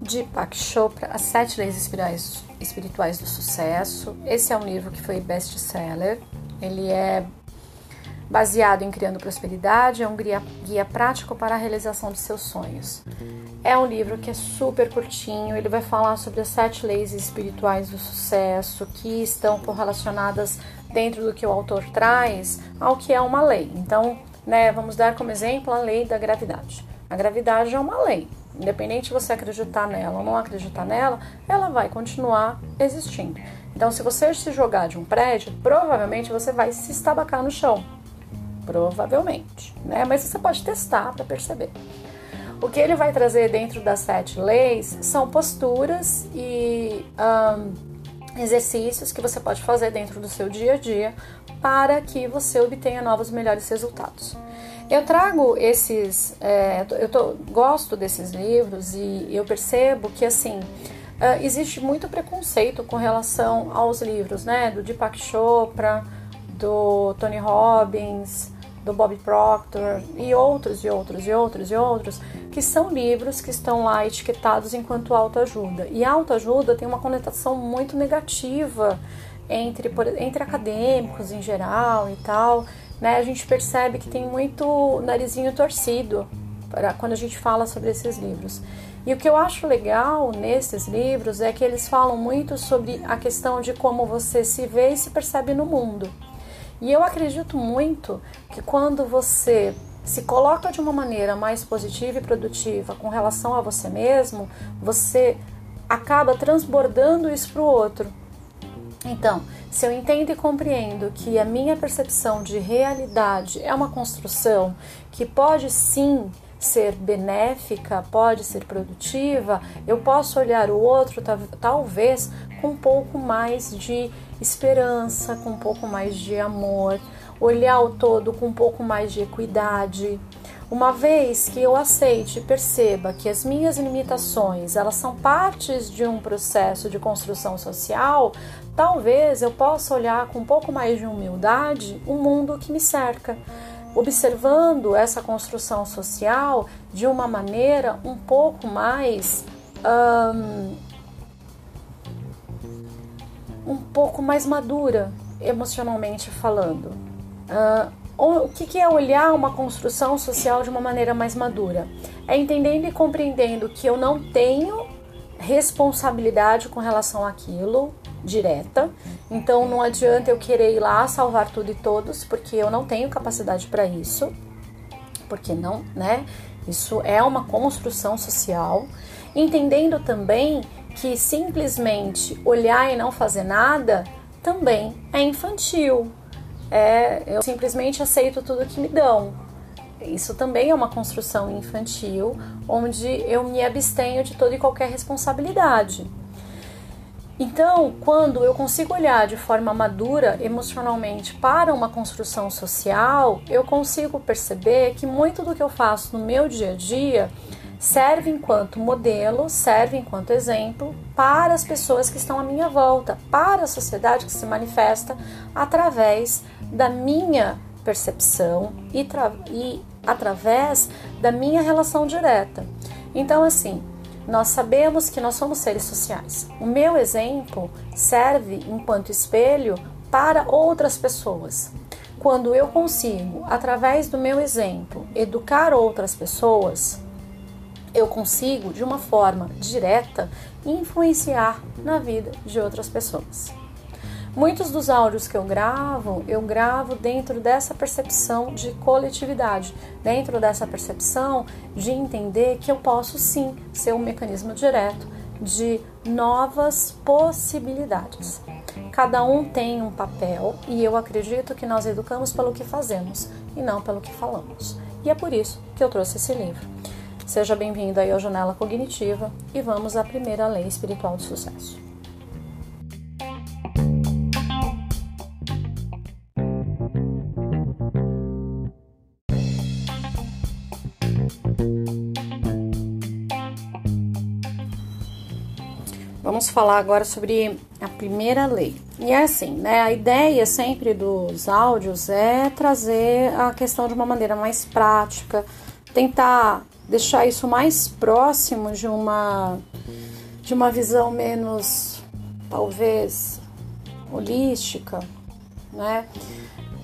Deepak Chopra, As Sete Leis Espirituais, Espirituais do Sucesso. Esse é um livro que foi best-seller. Ele é baseado em Criando Prosperidade, é um guia, guia prático para a realização de seus sonhos. É um livro que é super curtinho, ele vai falar sobre as sete leis espirituais do sucesso que estão correlacionadas dentro do que o autor traz ao que é uma lei. Então, né, vamos dar como exemplo a lei da gravidade. A gravidade é uma lei, Independente de você acreditar nela ou não acreditar nela, ela vai continuar existindo. Então, se você se jogar de um prédio, provavelmente você vai se estabacar no chão. Provavelmente, né? Mas você pode testar para perceber. O que ele vai trazer dentro das sete leis são posturas e um, exercícios que você pode fazer dentro do seu dia a dia para que você obtenha novos melhores resultados. Eu trago esses, é, eu tô, gosto desses livros e eu percebo que assim uh, existe muito preconceito com relação aos livros, né? Do Deepak Chopra, do Tony Robbins, do Bob Proctor e outros e outros e outros e outros, que são livros que estão lá etiquetados enquanto autoajuda. E autoajuda tem uma conotação muito negativa entre, entre acadêmicos em geral e tal né, a gente percebe que tem muito narizinho torcido para quando a gente fala sobre esses livros. E o que eu acho legal nesses livros é que eles falam muito sobre a questão de como você se vê e se percebe no mundo. E eu acredito muito que quando você se coloca de uma maneira mais positiva e produtiva com relação a você mesmo, você acaba transbordando isso para o outro. Então, se eu entendo e compreendo que a minha percepção de realidade é uma construção que pode sim ser benéfica, pode ser produtiva, eu posso olhar o outro talvez com um pouco mais de esperança, com um pouco mais de amor, olhar o todo com um pouco mais de equidade. Uma vez que eu aceite e perceba que as minhas limitações, elas são partes de um processo de construção social, talvez eu possa olhar com um pouco mais de humildade o mundo que me cerca, observando essa construção social de uma maneira um pouco mais um, pouco mais madura emocionalmente falando. Uh, o que é olhar uma construção social de uma maneira mais madura? É entendendo e compreendendo que eu não tenho responsabilidade com relação àquilo direta, então não adianta eu querer ir lá salvar tudo e todos, porque eu não tenho capacidade para isso, porque não, né? Isso é uma construção social. Entendendo também que simplesmente olhar e não fazer nada também é infantil, é eu simplesmente aceito tudo que me dão. Isso também é uma construção infantil, onde eu me abstenho de toda e qualquer responsabilidade. Então, quando eu consigo olhar de forma madura emocionalmente para uma construção social, eu consigo perceber que muito do que eu faço no meu dia a dia serve enquanto modelo, serve enquanto exemplo para as pessoas que estão à minha volta, para a sociedade que se manifesta através da minha percepção e, e através da minha relação direta. Então, assim, nós sabemos que nós somos seres sociais. O meu exemplo serve enquanto espelho para outras pessoas. Quando eu consigo, através do meu exemplo, educar outras pessoas, eu consigo, de uma forma direta, influenciar na vida de outras pessoas. Muitos dos áudios que eu gravo, eu gravo dentro dessa percepção de coletividade, dentro dessa percepção de entender que eu posso sim ser um mecanismo direto de novas possibilidades. Cada um tem um papel e eu acredito que nós educamos pelo que fazemos e não pelo que falamos. E é por isso que eu trouxe esse livro. Seja bem-vindo aí ao Janela Cognitiva e vamos à primeira lei espiritual do sucesso. Vamos falar agora sobre a primeira lei. E é assim, né? A ideia sempre dos áudios é trazer a questão de uma maneira mais prática, tentar deixar isso mais próximo de uma de uma visão menos talvez holística, né?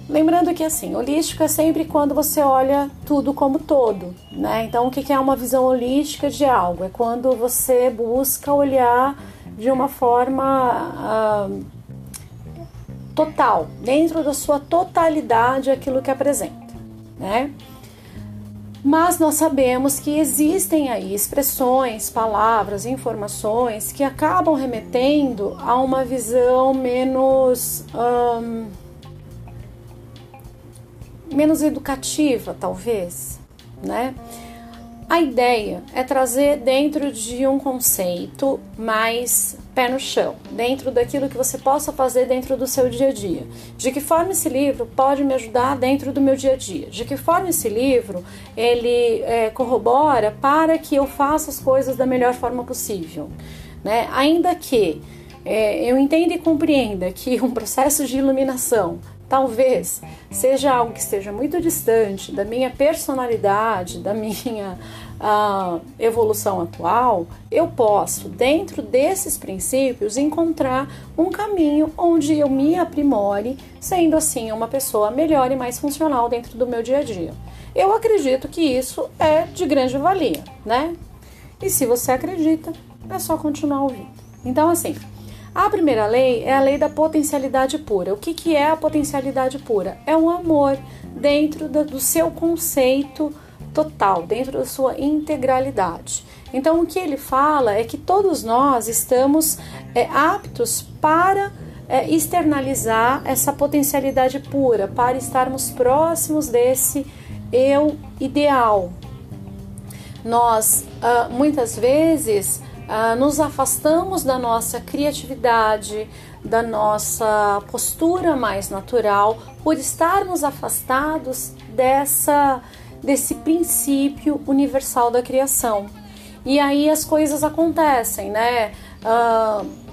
Lembrando que assim, holístico é sempre quando você olha tudo como todo, né? Então, o que é uma visão holística de algo? É quando você busca olhar de uma forma uh, total, dentro da sua totalidade, aquilo que apresenta, né? Mas nós sabemos que existem aí expressões, palavras, informações que acabam remetendo a uma visão menos. Um, menos educativa, talvez, né? A ideia é trazer dentro de um conceito mais pé no chão, dentro daquilo que você possa fazer dentro do seu dia a dia. De que forma esse livro pode me ajudar dentro do meu dia a dia? De que forma esse livro ele é, corrobora para que eu faça as coisas da melhor forma possível, né? Ainda que é, eu entenda e compreenda que um processo de iluminação talvez seja algo que esteja muito distante da minha personalidade, da minha uh, evolução atual, eu posso, dentro desses princípios, encontrar um caminho onde eu me aprimore, sendo assim uma pessoa melhor e mais funcional dentro do meu dia a dia. Eu acredito que isso é de grande valia, né? E se você acredita, é só continuar ouvindo. Então, assim, a primeira lei é a lei da potencialidade pura. O que, que é a potencialidade pura? É um amor dentro do seu conceito total, dentro da sua integralidade. Então, o que ele fala é que todos nós estamos é, aptos para é, externalizar essa potencialidade pura, para estarmos próximos desse eu ideal. Nós, uh, muitas vezes, ah, nos afastamos da nossa criatividade, da nossa postura mais natural, por estarmos afastados dessa desse princípio universal da criação. E aí as coisas acontecem, né? Uh,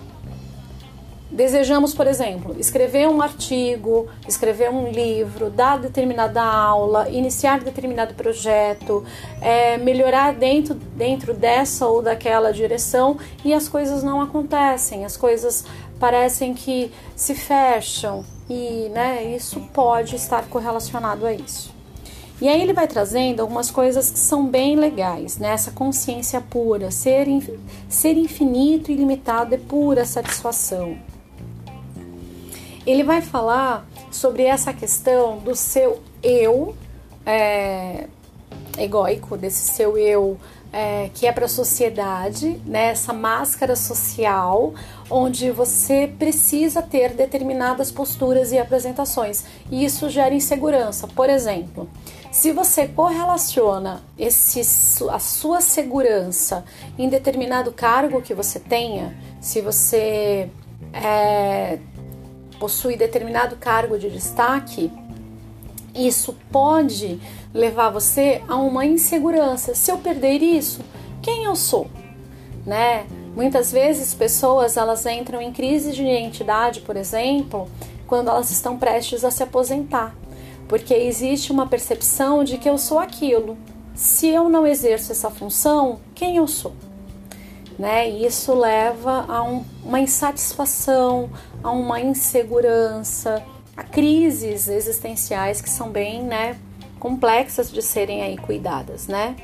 desejamos, por exemplo, escrever um artigo, escrever um livro, dar determinada aula, iniciar determinado projeto, é, melhorar dentro, dentro dessa ou daquela direção e as coisas não acontecem, as coisas parecem que se fecham e né, isso pode estar correlacionado a isso. E aí ele vai trazendo algumas coisas que são bem legais, né? Essa consciência pura, ser, ser infinito e limitado é pura satisfação ele vai falar sobre essa questão do seu eu é, egoico, desse seu eu é, que é para a sociedade, né, essa máscara social, onde você precisa ter determinadas posturas e apresentações, e isso gera insegurança. Por exemplo, se você correlaciona esse, a sua segurança em determinado cargo que você tenha, se você é, possui determinado cargo de destaque, isso pode levar você a uma insegurança. Se eu perder isso, quem eu sou? Né? Muitas vezes pessoas elas entram em crise de identidade, por exemplo, quando elas estão prestes a se aposentar, porque existe uma percepção de que eu sou aquilo. Se eu não exerço essa função, quem eu sou? Né? E isso leva a um, uma insatisfação, a uma insegurança, a crises existenciais que são bem, né, complexas de serem aí cuidadas, né?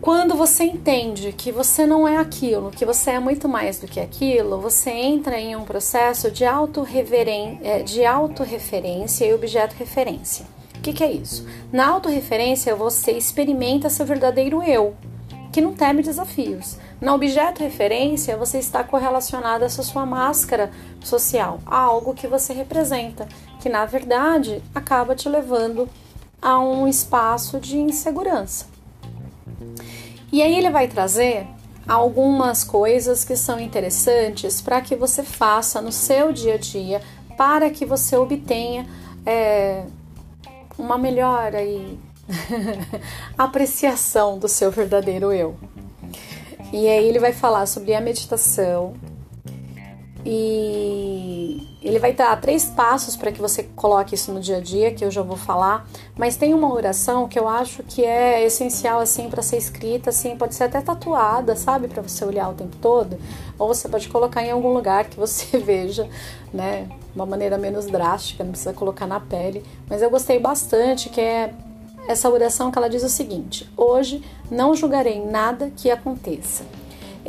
Quando você entende que você não é aquilo, que você é muito mais do que aquilo, você entra em um processo de, é, de autorreferência e objeto referência. O que, que é isso? Na autorreferência, você experimenta seu verdadeiro eu, que não teme desafios. Na objeto referência, você está correlacionado a essa sua máscara social, a algo que você representa, que na verdade acaba te levando a um espaço de insegurança. E aí ele vai trazer algumas coisas que são interessantes para que você faça no seu dia a dia, para que você obtenha é, uma melhora e apreciação do seu verdadeiro eu. E aí ele vai falar sobre a meditação e ele vai dar três passos para que você coloque isso no dia a dia, que eu já vou falar. Mas tem uma oração que eu acho que é essencial assim para ser escrita, assim, pode ser até tatuada, sabe, para você olhar o tempo todo, ou você pode colocar em algum lugar que você veja, né, uma maneira menos drástica, não precisa colocar na pele. Mas eu gostei bastante que é essa oração que ela diz o seguinte: Hoje não julgarei nada que aconteça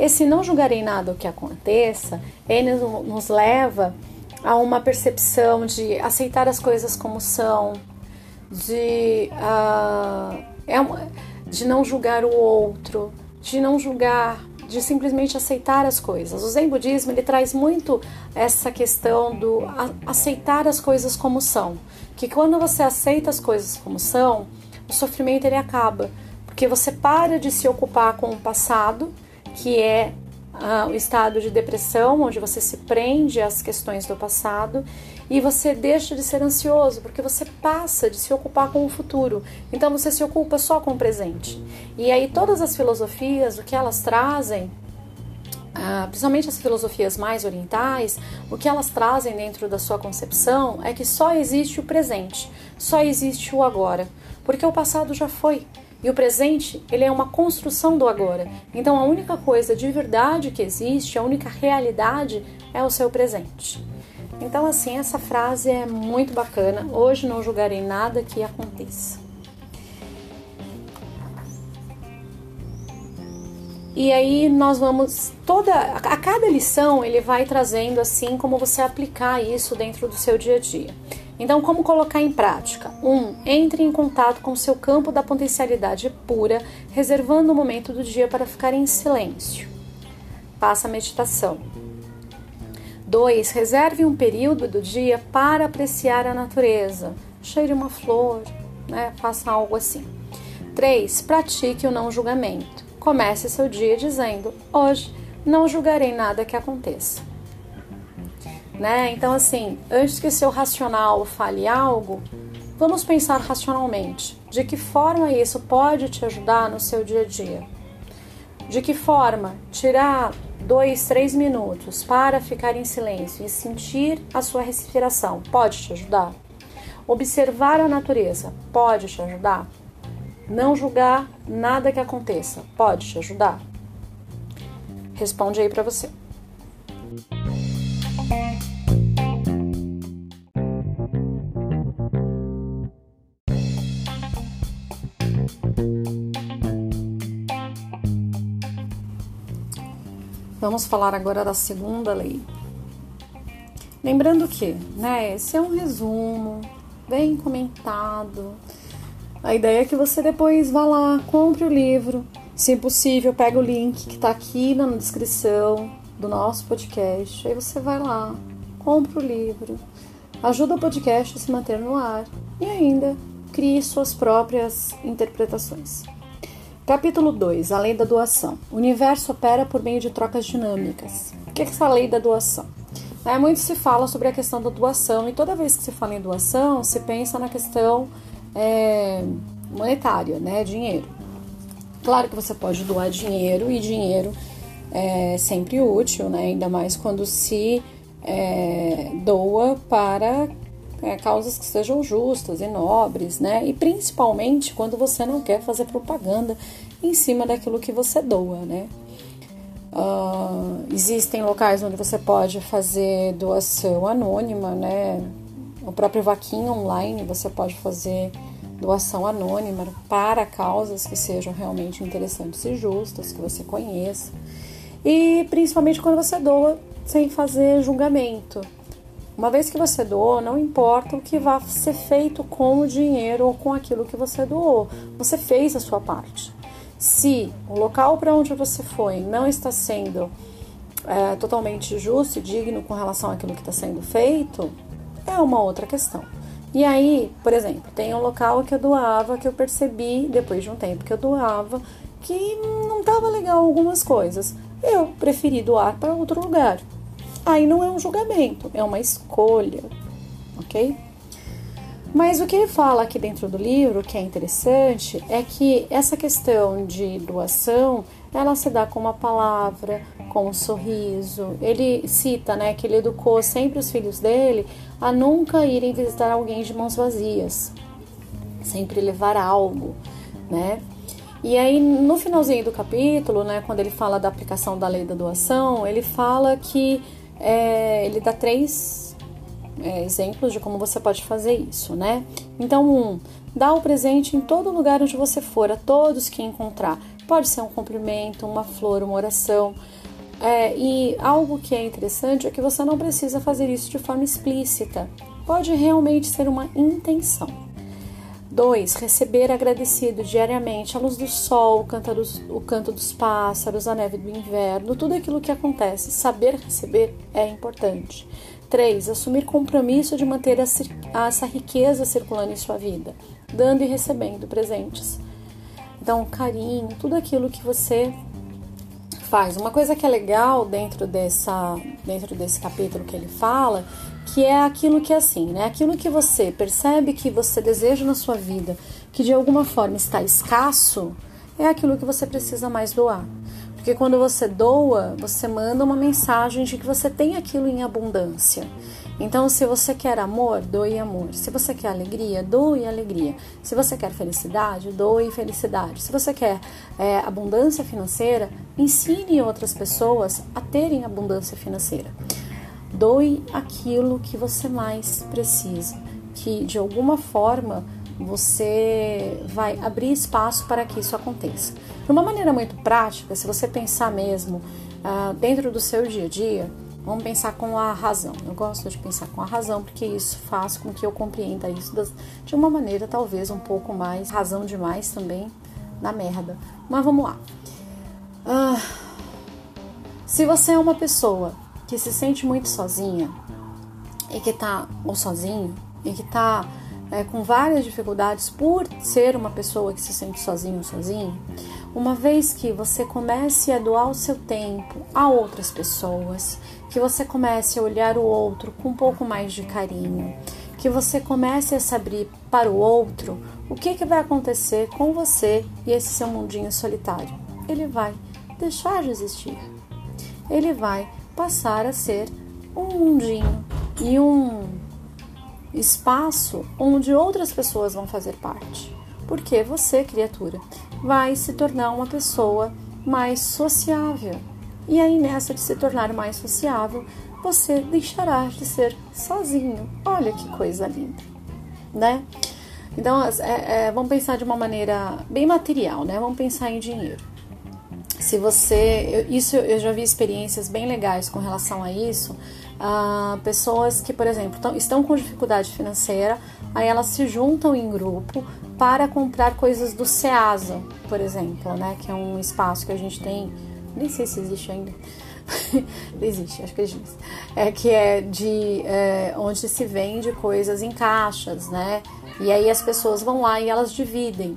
esse não julgarei nada o que aconteça, ele nos leva a uma percepção de aceitar as coisas como são, de, uh, é de não julgar o outro, de não julgar, de simplesmente aceitar as coisas. O Zen Budismo ele traz muito essa questão do aceitar as coisas como são, que quando você aceita as coisas como são, o sofrimento ele acaba, porque você para de se ocupar com o passado que é ah, o estado de depressão, onde você se prende às questões do passado e você deixa de ser ansioso, porque você passa de se ocupar com o futuro. Então você se ocupa só com o presente. E aí todas as filosofias, o que elas trazem, ah, principalmente as filosofias mais orientais, o que elas trazem dentro da sua concepção é que só existe o presente, só existe o agora, porque o passado já foi. E o presente, ele é uma construção do agora. Então a única coisa de verdade que existe, a única realidade é o seu presente. Então assim, essa frase é muito bacana. Hoje não julgarei nada que aconteça. E aí nós vamos toda a cada lição ele vai trazendo assim como você aplicar isso dentro do seu dia a dia. Então, como colocar em prática? 1. Um, entre em contato com seu campo da potencialidade pura, reservando o momento do dia para ficar em silêncio. Faça a meditação. 2. Reserve um período do dia para apreciar a natureza. Cheire uma flor, né? faça algo assim. 3. Pratique o não julgamento. Comece seu dia dizendo: Hoje não julgarei nada que aconteça né? Então, assim, antes que seu racional fale algo, vamos pensar racionalmente. De que forma isso pode te ajudar no seu dia a dia? De que forma tirar dois, três minutos para ficar em silêncio e sentir a sua respiração pode te ajudar? Observar a natureza pode te ajudar? Não julgar nada que aconteça pode te ajudar? Responde aí para você. Vamos falar agora da segunda lei. Lembrando que, né, esse é um resumo bem comentado. A ideia é que você depois vá lá, compre o livro, se possível, pega o link que está aqui na descrição do nosso podcast. Aí você vai lá, compra o livro, ajuda o podcast a se manter no ar e ainda crie suas próprias interpretações. Capítulo 2 A lei da doação. O universo opera por meio de trocas dinâmicas. O que é essa lei da doação? É, muito se fala sobre a questão da doação, e toda vez que se fala em doação, se pensa na questão é, monetária, né? Dinheiro. Claro que você pode doar dinheiro, e dinheiro é sempre útil, né? Ainda mais quando se é, doa para é, causas que sejam justas e nobres, né? E principalmente quando você não quer fazer propaganda em cima daquilo que você doa, né? Uh, existem locais onde você pode fazer doação anônima, né? O próprio Vaquinha Online você pode fazer doação anônima para causas que sejam realmente interessantes e justas, que você conheça. E principalmente quando você doa sem fazer julgamento, uma vez que você doou, não importa o que vai ser feito com o dinheiro ou com aquilo que você doou, você fez a sua parte. Se o local para onde você foi não está sendo é, totalmente justo e digno com relação àquilo que está sendo feito, é uma outra questão. E aí, por exemplo, tem um local que eu doava que eu percebi depois de um tempo que eu doava que não estava legal algumas coisas. Eu preferi doar para outro lugar aí não é um julgamento, é uma escolha, ok? Mas o que ele fala aqui dentro do livro, que é interessante, é que essa questão de doação, ela se dá com uma palavra, com um sorriso. Ele cita, né, que ele educou sempre os filhos dele a nunca irem visitar alguém de mãos vazias, sempre levar algo, né? E aí no finalzinho do capítulo, né, quando ele fala da aplicação da lei da doação, ele fala que é, ele dá três é, exemplos de como você pode fazer isso, né? Então, um, dá o presente em todo lugar onde você for, a todos que encontrar. Pode ser um cumprimento, uma flor, uma oração. É, e algo que é interessante é que você não precisa fazer isso de forma explícita. Pode realmente ser uma intenção. 2. Receber agradecido diariamente a luz do sol, o canto dos, o canto dos pássaros, a neve do inverno, tudo aquilo que acontece. Saber receber é importante. 3. Assumir compromisso de manter essa riqueza circulando em sua vida, dando e recebendo presentes. Então, carinho, tudo aquilo que você faz. Uma coisa que é legal dentro, dessa, dentro desse capítulo que ele fala que é aquilo que é assim, né? Aquilo que você percebe que você deseja na sua vida, que de alguma forma está escasso, é aquilo que você precisa mais doar. Porque quando você doa, você manda uma mensagem de que você tem aquilo em abundância. Então, se você quer amor, doe amor. Se você quer alegria, doe alegria. Se você quer felicidade, doe felicidade. Se você quer é, abundância financeira, ensine outras pessoas a terem abundância financeira. Doe aquilo que você mais precisa, que de alguma forma você vai abrir espaço para que isso aconteça. De uma maneira muito prática, se você pensar mesmo uh, dentro do seu dia a dia, vamos pensar com a razão. Eu gosto de pensar com a razão porque isso faz com que eu compreenda isso das, de uma maneira talvez um pouco mais razão demais também na merda. Mas vamos lá. Uh, se você é uma pessoa que se sente muito sozinha e que tá ou sozinho e que tá é, com várias dificuldades por ser uma pessoa que se sente sozinho ou sozinho, uma vez que você comece a doar o seu tempo a outras pessoas, que você comece a olhar o outro com um pouco mais de carinho, que você comece a se abrir para o outro, o que, que vai acontecer com você e esse seu mundinho solitário? Ele vai deixar de existir. Ele vai passar a ser um mundinho e um espaço onde outras pessoas vão fazer parte. Porque você, criatura, vai se tornar uma pessoa mais sociável. E aí, nessa de se tornar mais sociável, você deixará de ser sozinho. Olha que coisa linda, né? Então, é, é, vamos pensar de uma maneira bem material, né? Vamos pensar em dinheiro se você. Isso eu já vi experiências bem legais com relação a isso. Uh, pessoas que, por exemplo, tão, estão com dificuldade financeira, aí elas se juntam em grupo para comprar coisas do SEASA, por exemplo, né? Que é um espaço que a gente tem, nem sei se existe ainda. existe, acho que existe. É que é de é, onde se vende coisas em caixas, né? E aí as pessoas vão lá e elas dividem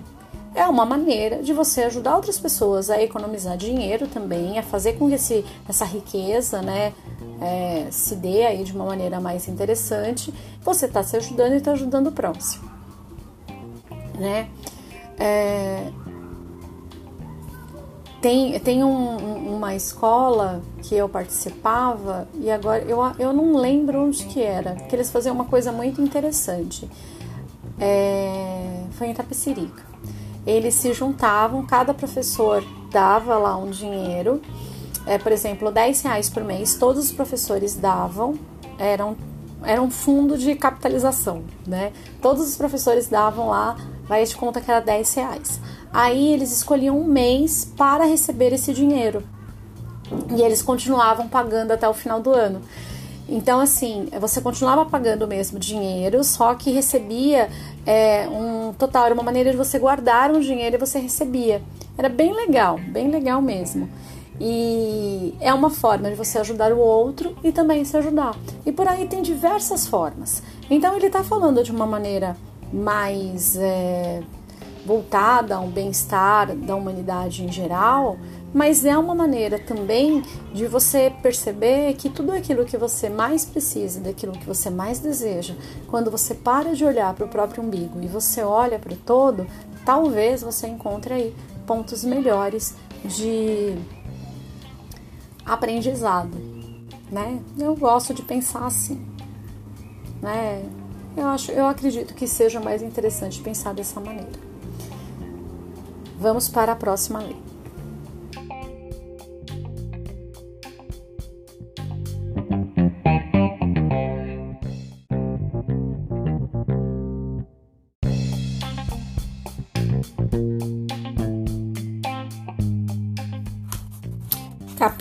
é uma maneira de você ajudar outras pessoas a economizar dinheiro também, a fazer com que esse, essa riqueza né, é, se dê aí de uma maneira mais interessante. Você está se ajudando e está ajudando o próximo. Né? É, tem tem um, uma escola que eu participava e agora eu, eu não lembro onde que era, que eles faziam uma coisa muito interessante. É, foi em Tapecerica eles se juntavam, cada professor dava lá um dinheiro, é, por exemplo, 10 reais por mês, todos os professores davam, eram era um fundo de capitalização, né? Todos os professores davam lá, vai de conta que era 10 reais. Aí eles escolhiam um mês para receber esse dinheiro. E eles continuavam pagando até o final do ano. Então, assim, você continuava pagando o mesmo dinheiro, só que recebia é, um total, era uma maneira de você guardar um dinheiro e você recebia. Era bem legal, bem legal mesmo. E é uma forma de você ajudar o outro e também se ajudar. E por aí tem diversas formas. Então, ele está falando de uma maneira mais é, voltada ao bem-estar da humanidade em geral, mas é uma maneira também de você perceber que tudo aquilo que você mais precisa, daquilo que você mais deseja, quando você para de olhar para o próprio umbigo e você olha para o todo, talvez você encontre aí pontos melhores de aprendizado, né? Eu gosto de pensar assim, né? Eu acho, eu acredito que seja mais interessante pensar dessa maneira. Vamos para a próxima lei.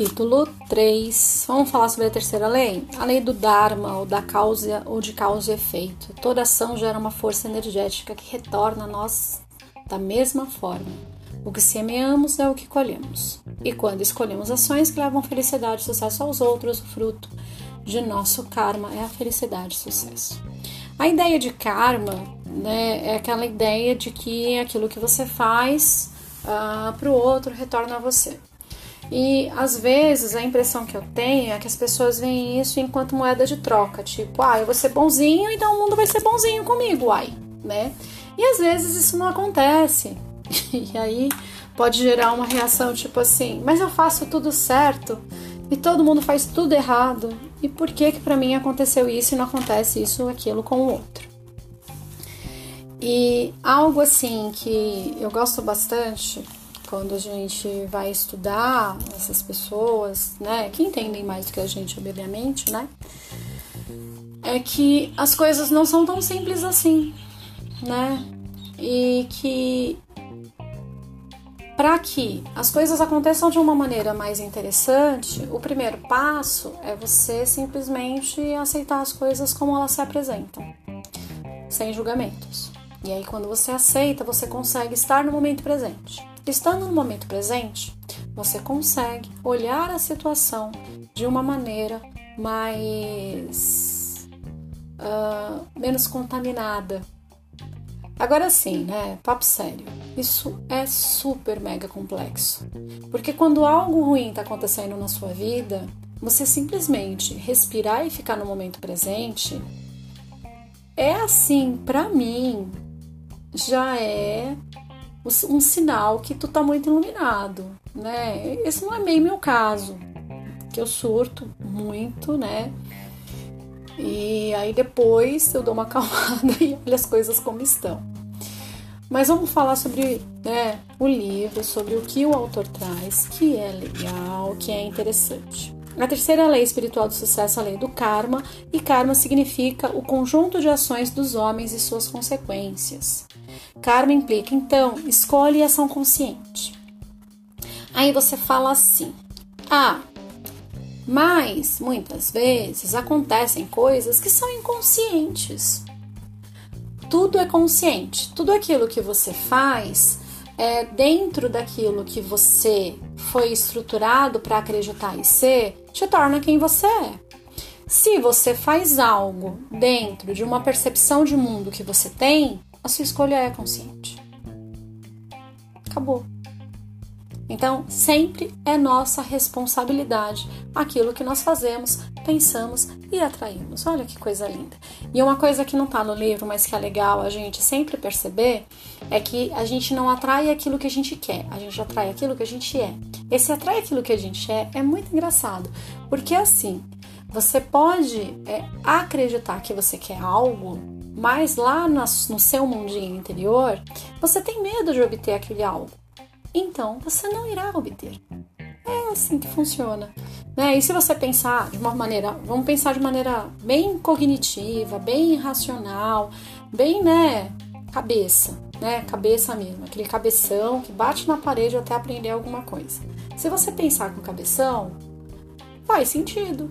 Capítulo 3. Vamos falar sobre a terceira lei? A lei do Dharma, ou da causa ou de causa e efeito. Toda ação gera uma força energética que retorna a nós da mesma forma. O que semeamos é o que colhemos. E quando escolhemos ações que levam felicidade e sucesso aos outros, o fruto de nosso karma é a felicidade e sucesso. A ideia de karma né, é aquela ideia de que aquilo que você faz uh, ah, para o outro retorna a você. E às vezes a impressão que eu tenho é que as pessoas veem isso enquanto moeda de troca, tipo, ah, eu vou ser bonzinho, então o mundo vai ser bonzinho comigo, uai, né? E às vezes isso não acontece. E aí pode gerar uma reação tipo assim, mas eu faço tudo certo e todo mundo faz tudo errado. E por que que para mim aconteceu isso e não acontece isso aquilo com o outro? E algo assim que eu gosto bastante quando a gente vai estudar essas pessoas, né, que entendem mais do que a gente, obviamente, né, é que as coisas não são tão simples assim, né, e que para que as coisas aconteçam de uma maneira mais interessante, o primeiro passo é você simplesmente aceitar as coisas como elas se apresentam, sem julgamentos. E aí, quando você aceita, você consegue estar no momento presente. Estando no momento presente, você consegue olhar a situação de uma maneira mais. Uh, menos contaminada. Agora sim, né? Papo sério. Isso é super mega complexo. Porque quando algo ruim está acontecendo na sua vida, você simplesmente respirar e ficar no momento presente é assim, para mim, já é um sinal que tu tá muito iluminado, né? Esse não é meio meu caso, que eu surto muito, né? E aí depois eu dou uma acalmada e olho as coisas como estão. Mas vamos falar sobre né, o livro, sobre o que o autor traz, que é legal, que é interessante. A terceira lei espiritual do sucesso é a lei do karma, e karma significa o conjunto de ações dos homens e suas consequências. Karma implica, então, escolhe e ação consciente. Aí você fala assim: ah, mas muitas vezes acontecem coisas que são inconscientes. Tudo é consciente, tudo aquilo que você faz é dentro daquilo que você foi estruturado para acreditar e ser, te torna quem você é. Se você faz algo dentro de uma percepção de mundo que você tem, a sua escolha é consciente. Acabou. Então, sempre é nossa responsabilidade aquilo que nós fazemos, pensamos e atraímos. Olha que coisa linda. E uma coisa que não está no livro, mas que é legal a gente sempre perceber, é que a gente não atrai aquilo que a gente quer, a gente atrai aquilo que a gente é. Esse atrai aquilo que a gente é é muito engraçado, porque assim, você pode é, acreditar que você quer algo, mas lá no seu mundinho interior, você tem medo de obter aquele algo. Então, você não irá obter. É assim que funciona. Né? E se você pensar de uma maneira, vamos pensar de maneira bem cognitiva, bem racional, bem, né, cabeça, né, cabeça mesmo, aquele cabeção que bate na parede até aprender alguma coisa. Se você pensar com cabeção, faz sentido.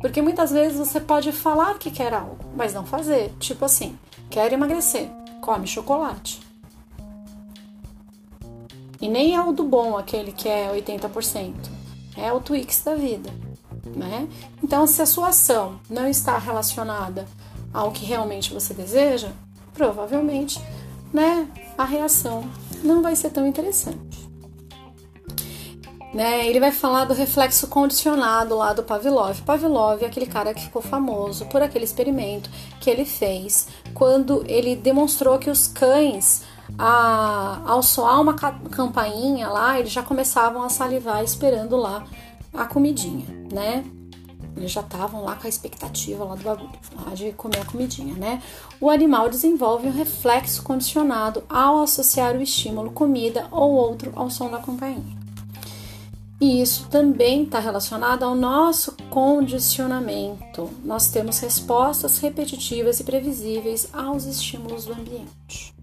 Porque muitas vezes você pode falar que quer algo, mas não fazer. Tipo assim, quer emagrecer, come chocolate. E nem é o do bom, aquele que é 80%. É o Twix da vida, né? Então, se a sua ação não está relacionada ao que realmente você deseja, provavelmente, né, a reação não vai ser tão interessante. Né? Ele vai falar do reflexo condicionado lá do Pavlov. Pavlov é aquele cara que ficou famoso por aquele experimento que ele fez quando ele demonstrou que os cães a, ao soar uma campainha lá, eles já começavam a salivar esperando lá a comidinha, né? Eles já estavam lá com a expectativa lá do bagulho, lá de comer a comidinha, né? O animal desenvolve um reflexo condicionado ao associar o estímulo comida ou outro ao som da campainha. E isso também está relacionado ao nosso condicionamento. Nós temos respostas repetitivas e previsíveis aos estímulos do ambiente.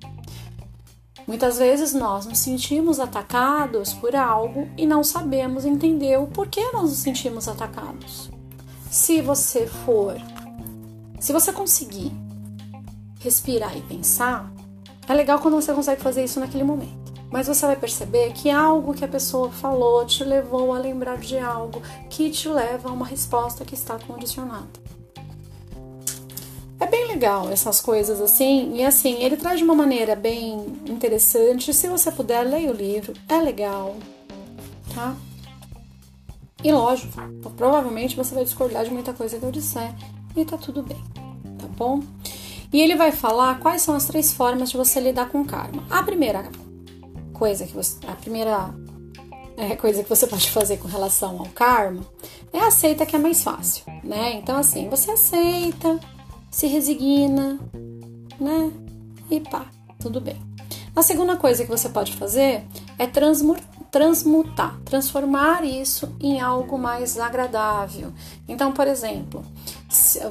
Muitas vezes nós nos sentimos atacados por algo e não sabemos entender o porquê nós nos sentimos atacados. Se você for, se você conseguir respirar e pensar, é legal quando você consegue fazer isso naquele momento. Mas você vai perceber que algo que a pessoa falou te levou a lembrar de algo que te leva a uma resposta que está condicionada. É bem legal essas coisas assim, e assim, ele traz de uma maneira bem interessante. Se você puder, leia o livro, é legal, tá? E lógico, provavelmente você vai discordar de muita coisa que eu disser, e tá tudo bem, tá bom? E ele vai falar quais são as três formas de você lidar com karma. A primeira coisa que você, a primeira é, coisa que você pode fazer com relação ao karma é aceita que é mais fácil, né? Então assim, você aceita, se resigna, né? E pá, tudo bem. A segunda coisa que você pode fazer é transmutar, transformar isso em algo mais agradável. Então, por exemplo,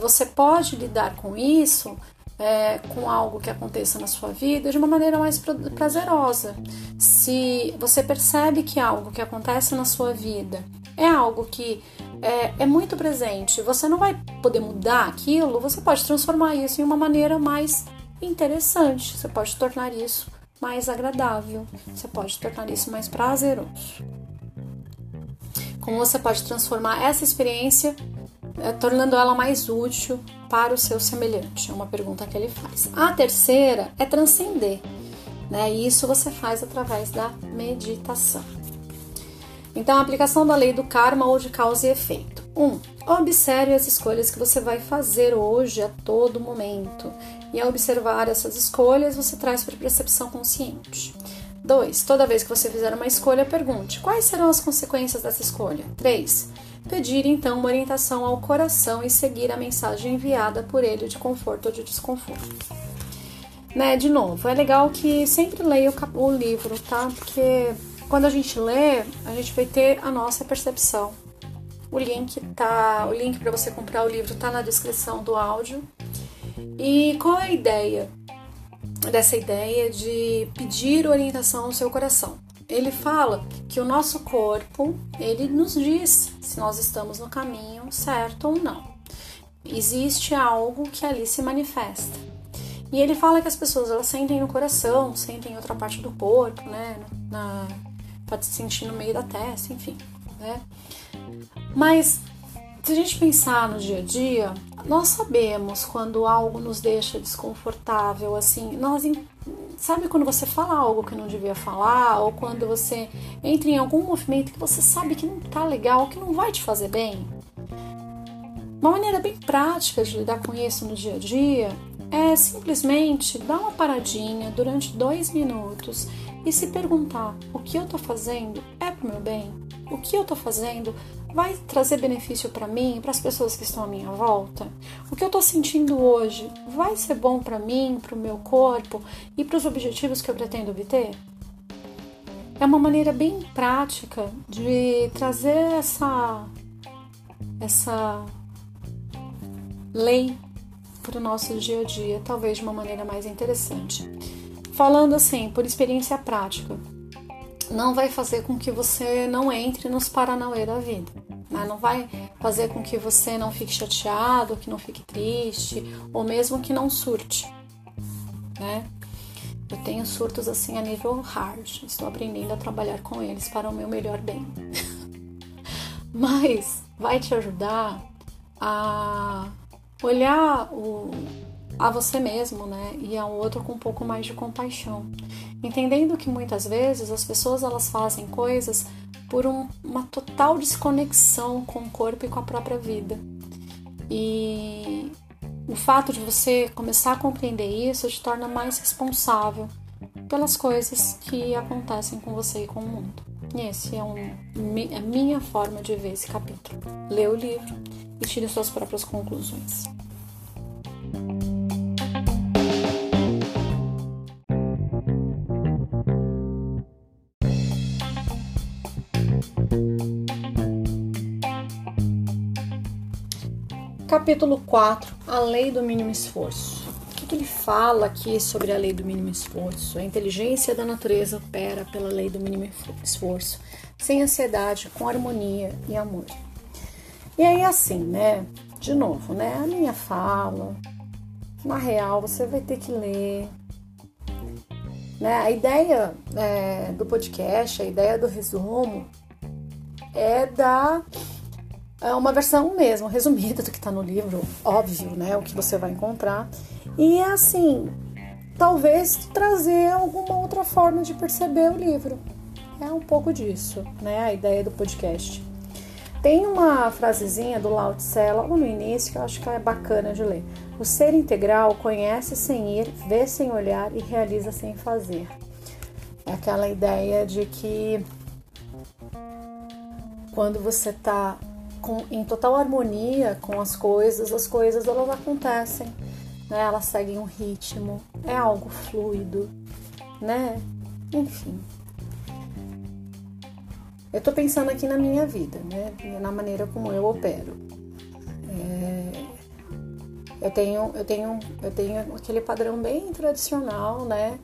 você pode lidar com isso é, com algo que aconteça na sua vida de uma maneira mais prazerosa. Se você percebe que algo que acontece na sua vida é algo que é, é, muito presente, você não vai poder mudar aquilo, você pode transformar isso em uma maneira mais interessante, você pode tornar isso mais agradável, você pode tornar isso mais prazeroso. Como você pode transformar essa experiência, tornando ela mais útil para o seu semelhante? É uma pergunta que ele faz. A terceira é transcender, né? E isso você faz através da meditação. Então, a aplicação da lei do karma ou de causa e efeito. 1. Um, observe as escolhas que você vai fazer hoje a todo momento. E ao observar essas escolhas, você traz para a percepção consciente. 2. Toda vez que você fizer uma escolha, pergunte: quais serão as consequências dessa escolha? 3. Pedir então uma orientação ao coração e seguir a mensagem enviada por ele de conforto ou de desconforto. Né, de novo, é legal que sempre leia o, livro, tá? Porque quando a gente lê, a gente vai ter a nossa percepção. O link tá, o link para você comprar o livro tá na descrição do áudio. E qual é a ideia dessa ideia de pedir orientação ao seu coração? Ele fala que o nosso corpo, ele nos diz se nós estamos no caminho certo ou não. Existe algo que ali se manifesta. E ele fala que as pessoas elas sentem no coração, sentem em outra parte do corpo, né, na, pode se sentir no meio da testa, enfim, né? Mas se a gente pensar no dia a dia, nós sabemos quando algo nos deixa desconfortável, assim, nós sabe quando você fala algo que não devia falar, ou quando você entra em algum movimento que você sabe que não tá legal, que não vai te fazer bem? Uma maneira bem prática de lidar com isso no dia a dia é simplesmente dar uma paradinha durante dois minutos e se perguntar: o que eu estou fazendo é para o meu bem? O que eu estou fazendo vai trazer benefício para mim para as pessoas que estão à minha volta? O que eu estou sentindo hoje vai ser bom para mim, para o meu corpo e para os objetivos que eu pretendo obter? É uma maneira bem prática de trazer essa essa lei para o nosso dia a dia, talvez de uma maneira mais interessante. Falando assim, por experiência prática, não vai fazer com que você não entre nos paranauê da vida. Não vai fazer com que você não fique chateado, que não fique triste, ou mesmo que não surte. Né? Eu tenho surtos assim a nível hard. Estou aprendendo a trabalhar com eles para o meu melhor bem. Mas vai te ajudar a olhar o, a você mesmo, né, e ao outro com um pouco mais de compaixão, entendendo que muitas vezes as pessoas elas fazem coisas por um, uma total desconexão com o corpo e com a própria vida. E o fato de você começar a compreender isso te torna mais responsável pelas coisas que acontecem com você e com o mundo. E esse é um, a minha forma de ver esse capítulo. Lê o livro e tire suas próprias conclusões. Capítulo 4 A Lei do Mínimo Esforço. O que ele fala aqui sobre a lei do mínimo esforço? A inteligência da natureza opera pela lei do mínimo esforço, sem ansiedade, com harmonia e amor. E aí, assim, né? De novo, né? A minha fala, na real, você vai ter que ler. Né? A ideia é, do podcast, a ideia do resumo é dar é uma versão mesmo, resumida do que está no livro, óbvio, né? O que você vai encontrar. E assim, talvez trazer alguma outra forma de perceber o livro. É um pouco disso, né? A ideia do podcast. Tem uma frasezinha do Lao Tse logo no início que eu acho que é bacana de ler. O ser integral conhece sem ir, vê sem olhar e realiza sem fazer. É aquela ideia de que quando você está com, em total harmonia com as coisas, as coisas elas acontecem, né? Elas seguem um ritmo, é algo fluido, né? Enfim. Eu tô pensando aqui na minha vida, né? Na maneira como eu opero. É, eu tenho, eu tenho, eu tenho aquele padrão bem tradicional, né?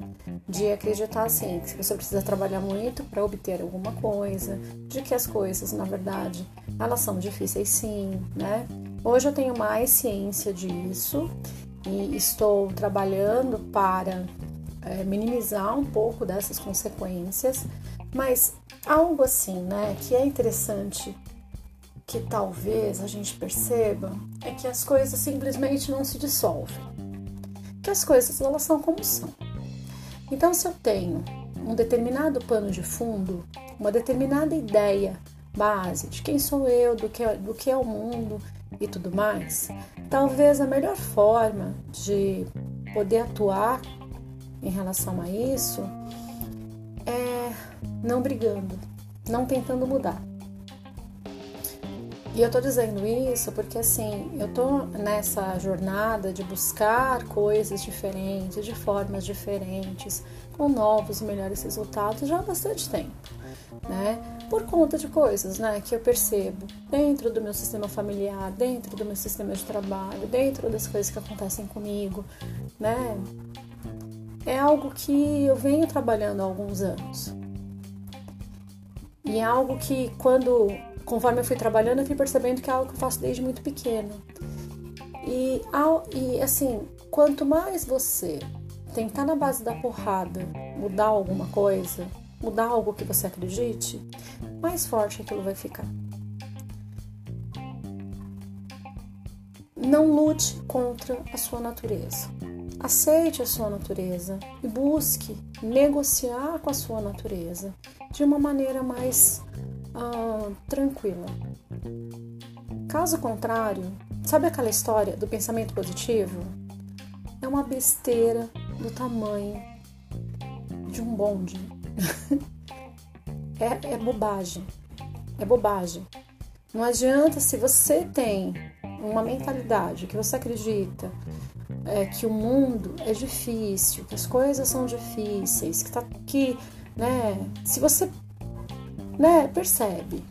De acreditar assim, que você precisa trabalhar muito para obter alguma coisa, de que as coisas, na verdade, elas são difíceis sim, né? Hoje eu tenho mais ciência disso e estou trabalhando para é, minimizar um pouco dessas consequências, mas algo assim, né, que é interessante que talvez a gente perceba é que as coisas simplesmente não se dissolvem. Que as coisas elas são como são. Então, se eu tenho um determinado pano de fundo, uma determinada ideia base de quem sou eu, do que, do que é o mundo e tudo mais, talvez a melhor forma de poder atuar em relação a isso é não brigando, não tentando mudar. E eu tô dizendo isso porque assim, eu tô nessa jornada de buscar coisas diferentes, de formas diferentes, com novos melhores resultados já há bastante tempo, né? Por conta de coisas, né, que eu percebo dentro do meu sistema familiar, dentro do meu sistema de trabalho, dentro das coisas que acontecem comigo, né? É algo que eu venho trabalhando há alguns anos. E é algo que quando conforme eu fui trabalhando, eu fui percebendo que é algo que eu faço desde muito pequeno. E, e assim, quanto mais você tentar na base da porrada mudar alguma coisa, mudar algo que você acredite, mais forte aquilo vai ficar. Não lute contra a sua natureza. Aceite a sua natureza e busque negociar com a sua natureza de uma maneira mais ah, tranquila. Caso contrário, sabe aquela história do pensamento positivo? É uma besteira do tamanho de um bonde. é, é bobagem. É bobagem. Não adianta se você tem uma mentalidade que você acredita é, que o mundo é difícil, que as coisas são difíceis, que tá que, né? Se você né, percebe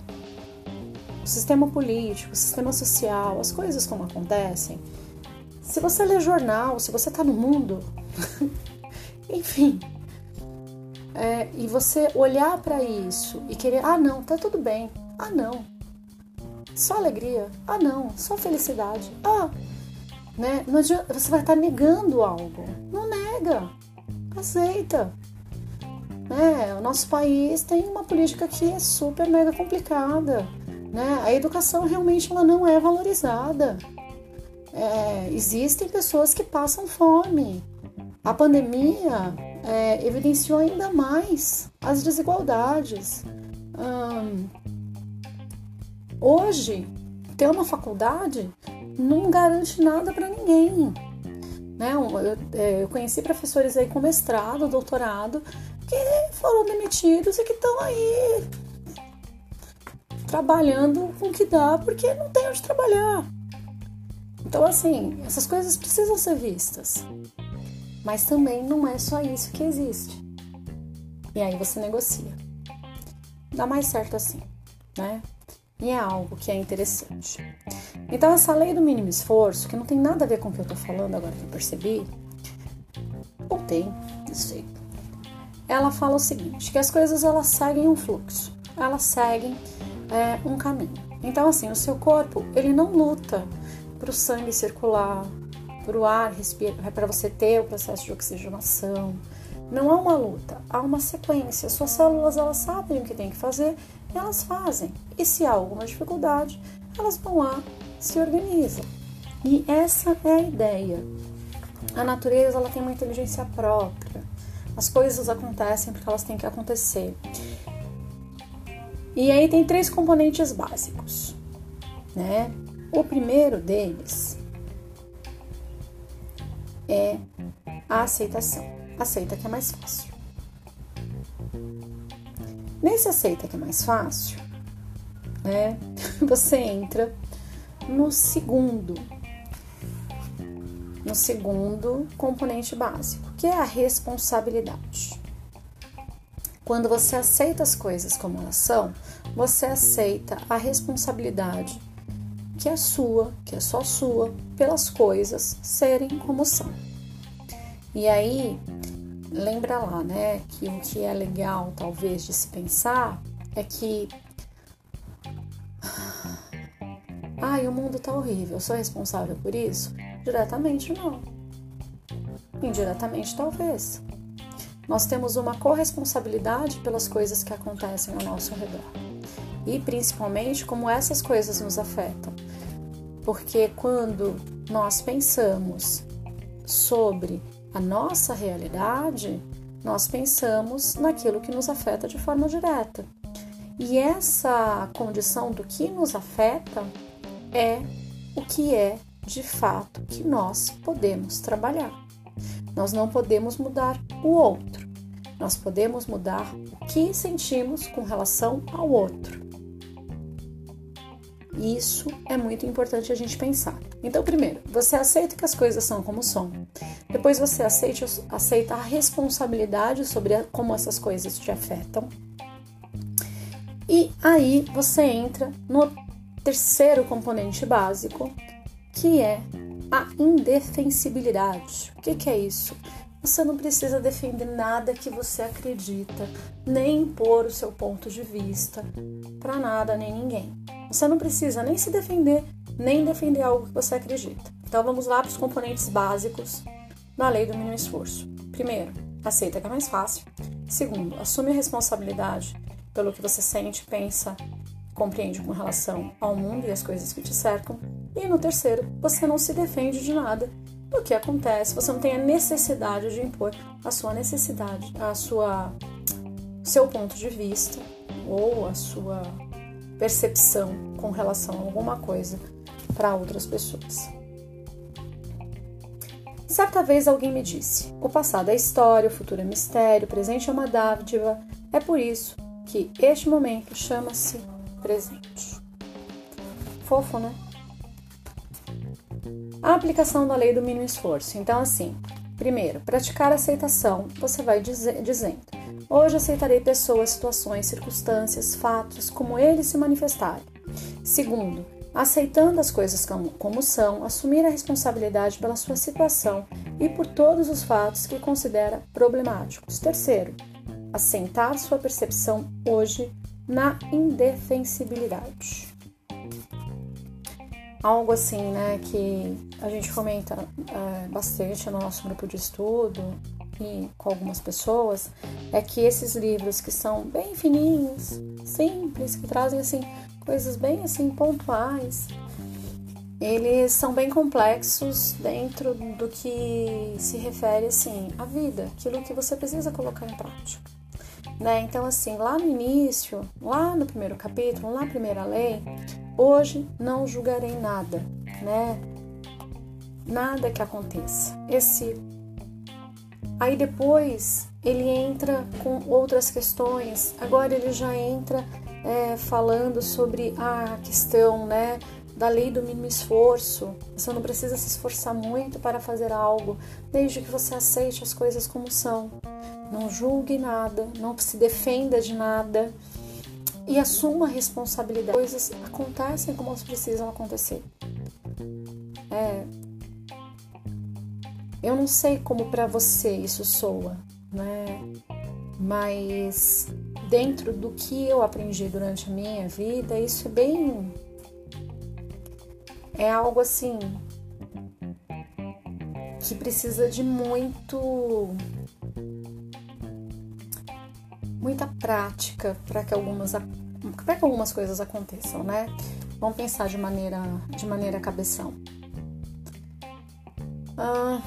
o sistema político, o sistema social, as coisas como acontecem. Se você lê jornal, se você está no mundo, enfim, é, e você olhar para isso e querer, ah não, tá tudo bem, ah não, só alegria, ah não, só felicidade, ah, né? Não adianta, você vai estar tá negando algo, não nega, aceita. Né? O nosso país tem uma política que é super mega complicada. Né? A educação realmente ela não é valorizada. É, existem pessoas que passam fome. A pandemia é, evidenciou ainda mais as desigualdades. Hum, hoje, ter uma faculdade não garante nada para ninguém. Né? Eu, é, eu conheci professores aí com mestrado, doutorado, que foram demitidos e que estão aí trabalhando com o que dá porque não tem onde trabalhar. Então, assim, essas coisas precisam ser vistas. Mas também não é só isso que existe. E aí você negocia. Dá mais certo assim, né? E é algo que é interessante. Então, essa lei do mínimo esforço, que não tem nada a ver com o que eu tô falando agora que eu percebi, ou tem, não sei. Ela fala o seguinte, que as coisas elas seguem um fluxo, elas seguem é, um caminho. Então, assim, o seu corpo, ele não luta para o sangue circular, para o ar respirar, para você ter o processo de oxigenação. Não há uma luta, há uma sequência. Suas células elas sabem o que tem que fazer e elas fazem. E se há alguma dificuldade, elas vão lá, se organizam. E essa é a ideia. A natureza ela tem uma inteligência própria. As coisas acontecem porque elas têm que acontecer. E aí tem três componentes básicos, né? O primeiro deles é a aceitação. Aceita que é mais fácil. Nesse aceita que é mais fácil, né? Você entra no segundo, no segundo componente básico, que é a responsabilidade. Quando você aceita as coisas como elas são, você aceita a responsabilidade que é sua, que é só sua, pelas coisas serem como são. E aí, lembra lá, né, que o que é legal talvez de se pensar é que ai, o mundo tá horrível, eu sou responsável por isso? Diretamente não. Indiretamente talvez. Nós temos uma corresponsabilidade pelas coisas que acontecem ao nosso redor. E principalmente como essas coisas nos afetam. Porque quando nós pensamos sobre a nossa realidade, nós pensamos naquilo que nos afeta de forma direta. E essa condição do que nos afeta é o que é de fato que nós podemos trabalhar. Nós não podemos mudar o outro, nós podemos mudar o que sentimos com relação ao outro. Isso é muito importante a gente pensar. Então, primeiro, você aceita que as coisas são como são. Depois, você aceita, aceita a responsabilidade sobre a, como essas coisas te afetam. E aí você entra no terceiro componente básico, que é a indefensibilidade. O que, que é isso? Você não precisa defender nada que você acredita, nem impor o seu ponto de vista para nada nem ninguém. Você não precisa nem se defender, nem defender algo que você acredita. Então vamos lá para os componentes básicos da lei do mínimo esforço. Primeiro, aceita que é mais fácil. Segundo, assume a responsabilidade pelo que você sente, pensa, compreende com relação ao mundo e as coisas que te cercam. E no terceiro, você não se defende de nada do que acontece, você não tem a necessidade de impor a sua necessidade, a sua seu ponto de vista ou a sua percepção com relação a alguma coisa para outras pessoas. Certa vez alguém me disse: o passado é história, o futuro é mistério, o presente é uma dádiva. É por isso que este momento chama-se presente. Fofo, né? A aplicação da lei do mínimo esforço. Então, assim, primeiro, praticar aceitação. Você vai dizer, dizendo: Hoje aceitarei pessoas, situações, circunstâncias, fatos como eles se manifestarem. Segundo, aceitando as coisas como são, assumir a responsabilidade pela sua situação e por todos os fatos que considera problemáticos. Terceiro, assentar sua percepção hoje na indefensibilidade. Algo assim, né, que a gente comenta é, bastante no nosso grupo de estudo e com algumas pessoas é que esses livros que são bem fininhos, simples, que trazem assim coisas bem assim pontuais, eles são bem complexos dentro do que se refere assim à vida, aquilo que você precisa colocar em prática. Né? Então, assim, lá no início, lá no primeiro capítulo, lá na primeira lei, hoje não julgarei nada, né? nada que aconteça. Esse aí depois ele entra com outras questões. Agora ele já entra é, falando sobre a questão, né, da lei do mínimo esforço. Você não precisa se esforçar muito para fazer algo, desde que você aceite as coisas como são. Não julgue nada, não se defenda de nada e assuma a responsabilidade. Coisas acontecem como elas precisam acontecer. É, eu não sei como para você isso soa, né? Mas dentro do que eu aprendi durante a minha vida, isso é bem é algo assim que precisa de muito muita prática para que algumas para que algumas coisas aconteçam, né? Vamos pensar de maneira de maneira cabeção. Ah,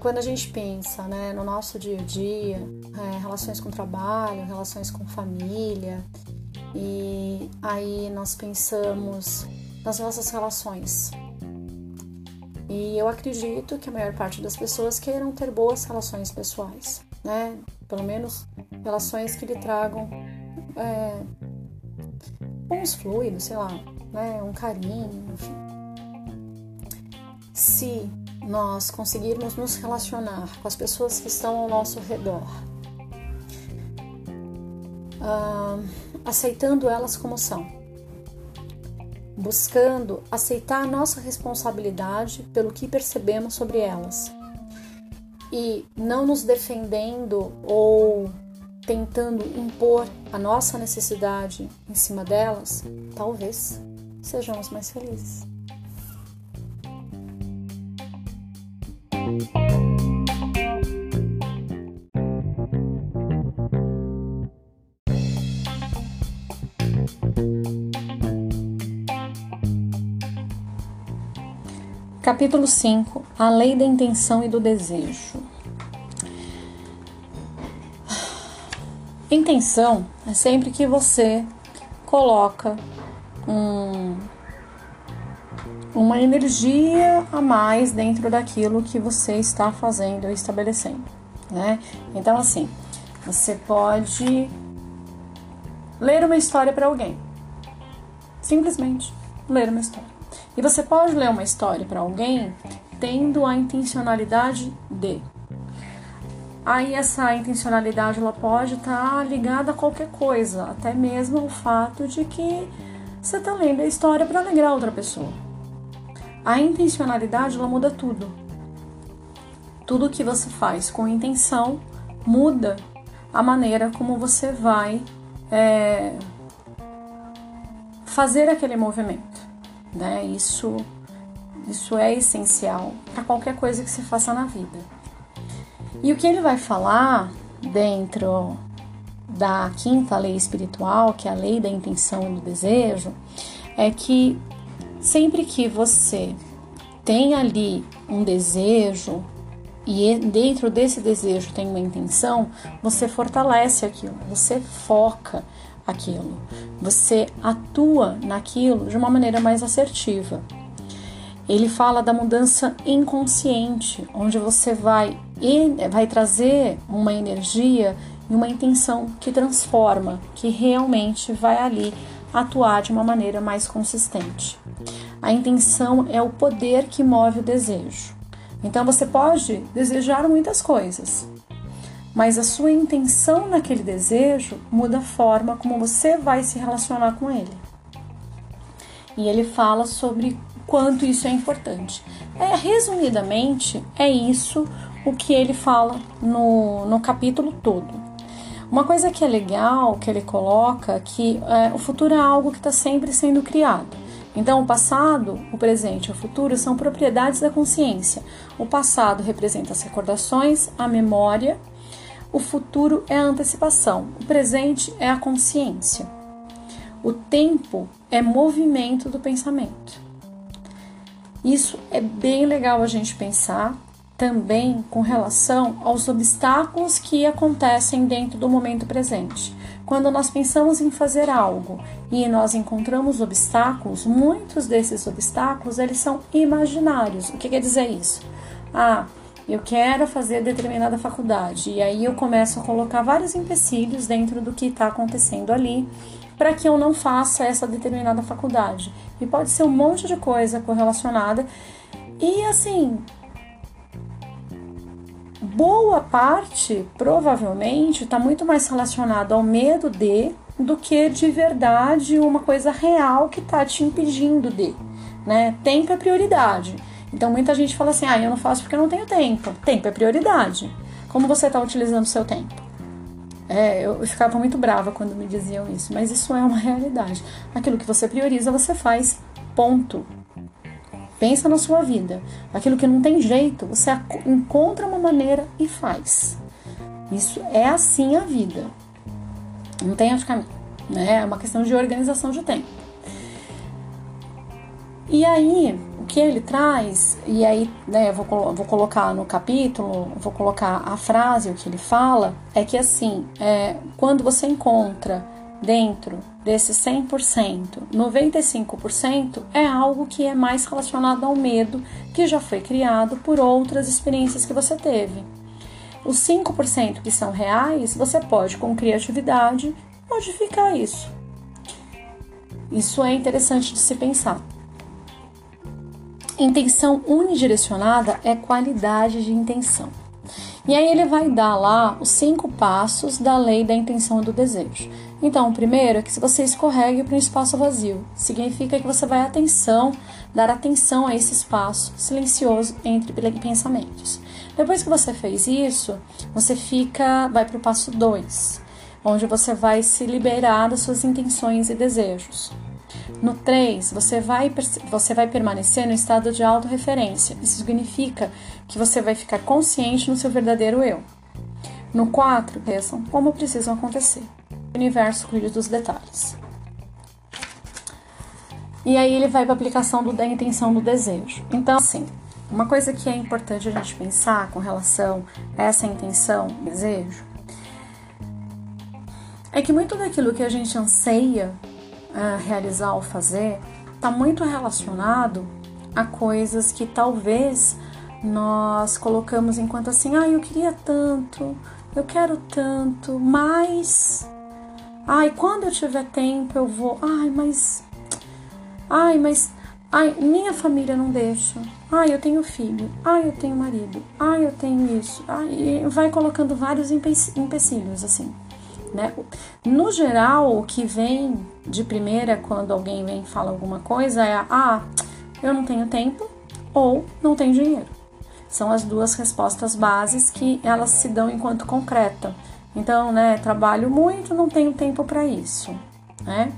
quando a gente pensa né, no nosso dia a dia, é, relações com trabalho, relações com família, e aí nós pensamos nas nossas relações. E eu acredito que a maior parte das pessoas queiram ter boas relações pessoais, né? Pelo menos relações que lhe tragam é, bons fluidos, sei lá, né? Um carinho, enfim. Se nós conseguirmos nos relacionar com as pessoas que estão ao nosso redor, uh, aceitando elas como são, buscando aceitar a nossa responsabilidade pelo que percebemos sobre elas e não nos defendendo ou tentando impor a nossa necessidade em cima delas, talvez sejamos mais felizes. Capítulo 5 A lei da intenção e do desejo. Intenção é sempre que você coloca um, uma energia a mais dentro daquilo que você está fazendo ou estabelecendo, né? Então, assim, você pode ler uma história para alguém, simplesmente ler uma história. E você pode ler uma história para alguém tendo a intencionalidade de. Aí essa intencionalidade ela pode estar tá ligada a qualquer coisa, até mesmo ao fato de que você está lendo a história para alegrar outra pessoa. A intencionalidade ela muda tudo. Tudo que você faz com intenção muda a maneira como você vai é, fazer aquele movimento né? Isso, isso é essencial para qualquer coisa que se faça na vida. E o que ele vai falar dentro da quinta lei espiritual, que é a lei da intenção e do desejo, é que sempre que você tem ali um desejo e dentro desse desejo tem uma intenção, você fortalece aquilo, você foca, aquilo. Você atua naquilo de uma maneira mais assertiva. Ele fala da mudança inconsciente, onde você vai vai trazer uma energia e uma intenção que transforma, que realmente vai ali atuar de uma maneira mais consistente. A intenção é o poder que move o desejo. Então você pode desejar muitas coisas, mas a sua intenção naquele desejo muda a forma como você vai se relacionar com ele. E ele fala sobre quanto isso é importante. É, resumidamente, é isso o que ele fala no, no capítulo todo. Uma coisa que é legal que ele coloca que é, o futuro é algo que está sempre sendo criado. Então, o passado, o presente e o futuro são propriedades da consciência. O passado representa as recordações, a memória o futuro é a antecipação, o presente é a consciência. O tempo é movimento do pensamento. Isso é bem legal a gente pensar, também com relação aos obstáculos que acontecem dentro do momento presente. Quando nós pensamos em fazer algo e nós encontramos obstáculos, muitos desses obstáculos eles são imaginários. O que quer dizer isso? Ah, eu quero fazer determinada faculdade e aí eu começo a colocar vários empecilhos dentro do que está acontecendo ali para que eu não faça essa determinada faculdade. E pode ser um monte de coisa correlacionada. E assim, boa parte provavelmente está muito mais relacionado ao medo de do que de verdade uma coisa real que está te impedindo de, né? Tempo é prioridade. Então muita gente fala assim: "Ah, eu não faço porque eu não tenho tempo". Tempo é prioridade. Como você está utilizando o seu tempo? É, eu ficava muito brava quando me diziam isso, mas isso é uma realidade. Aquilo que você prioriza, você faz. Ponto. Pensa na sua vida. Aquilo que não tem jeito, você encontra uma maneira e faz. Isso é assim a vida. Não tem outro caminho. Né? É uma questão de organização de tempo. E aí, o que ele traz, e aí né, eu vou, vou colocar no capítulo, vou colocar a frase, o que ele fala, é que assim, é, quando você encontra dentro desses 100%, 95% é algo que é mais relacionado ao medo que já foi criado por outras experiências que você teve. Os 5% que são reais, você pode, com criatividade, modificar isso. Isso é interessante de se pensar. Intenção unidirecionada é qualidade de intenção. E aí ele vai dar lá os cinco passos da lei da intenção e do desejo. Então, o primeiro é que se você escorregue para um espaço vazio, significa que você vai atenção, dar atenção a esse espaço silencioso entre pensamentos. Depois que você fez isso, você fica, vai para o passo 2, onde você vai se liberar das suas intenções e desejos. No 3, você vai, você vai permanecer no estado de autorreferência. Isso significa que você vai ficar consciente no seu verdadeiro eu. No 4, pensam como precisam acontecer. O universo cuida dos detalhes. E aí ele vai para a aplicação do, da intenção do desejo. Então, assim, uma coisa que é importante a gente pensar com relação a essa intenção, desejo, é que muito daquilo que a gente anseia uh, realizar ou fazer está muito relacionado a coisas que talvez nós colocamos enquanto assim, ah, eu queria tanto, eu quero tanto, mas Ai, quando eu tiver tempo eu vou. Ai, mas. Ai, mas. Ai, minha família não deixa. Ai, eu tenho filho. Ai, eu tenho marido. Ai, eu tenho isso. Ai, vai colocando vários empecilhos, assim. Né? No geral, o que vem de primeira quando alguém vem e fala alguma coisa é: ah, eu não tenho tempo ou não tenho dinheiro. São as duas respostas bases que elas se dão enquanto concreta. Então, né, trabalho muito, não tenho tempo para isso, né?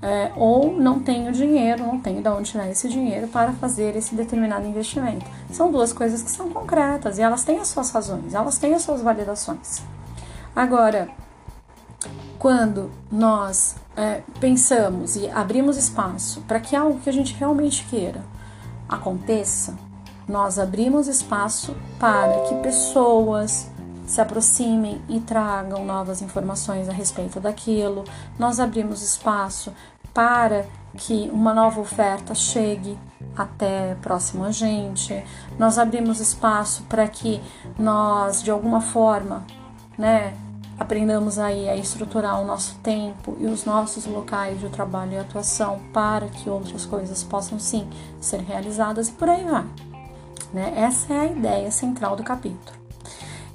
É, ou não tenho dinheiro, não tenho de onde tirar esse dinheiro para fazer esse determinado investimento. São duas coisas que são concretas e elas têm as suas razões, elas têm as suas validações. Agora, quando nós é, pensamos e abrimos espaço para que algo que a gente realmente queira aconteça, nós abrimos espaço para que pessoas, se aproximem e tragam novas informações a respeito daquilo. Nós abrimos espaço para que uma nova oferta chegue até próximo a gente. Nós abrimos espaço para que nós, de alguma forma, né, aprendamos aí a estruturar o nosso tempo e os nossos locais de trabalho e atuação para que outras coisas possam sim ser realizadas e por aí vai. Né? Essa é a ideia central do capítulo.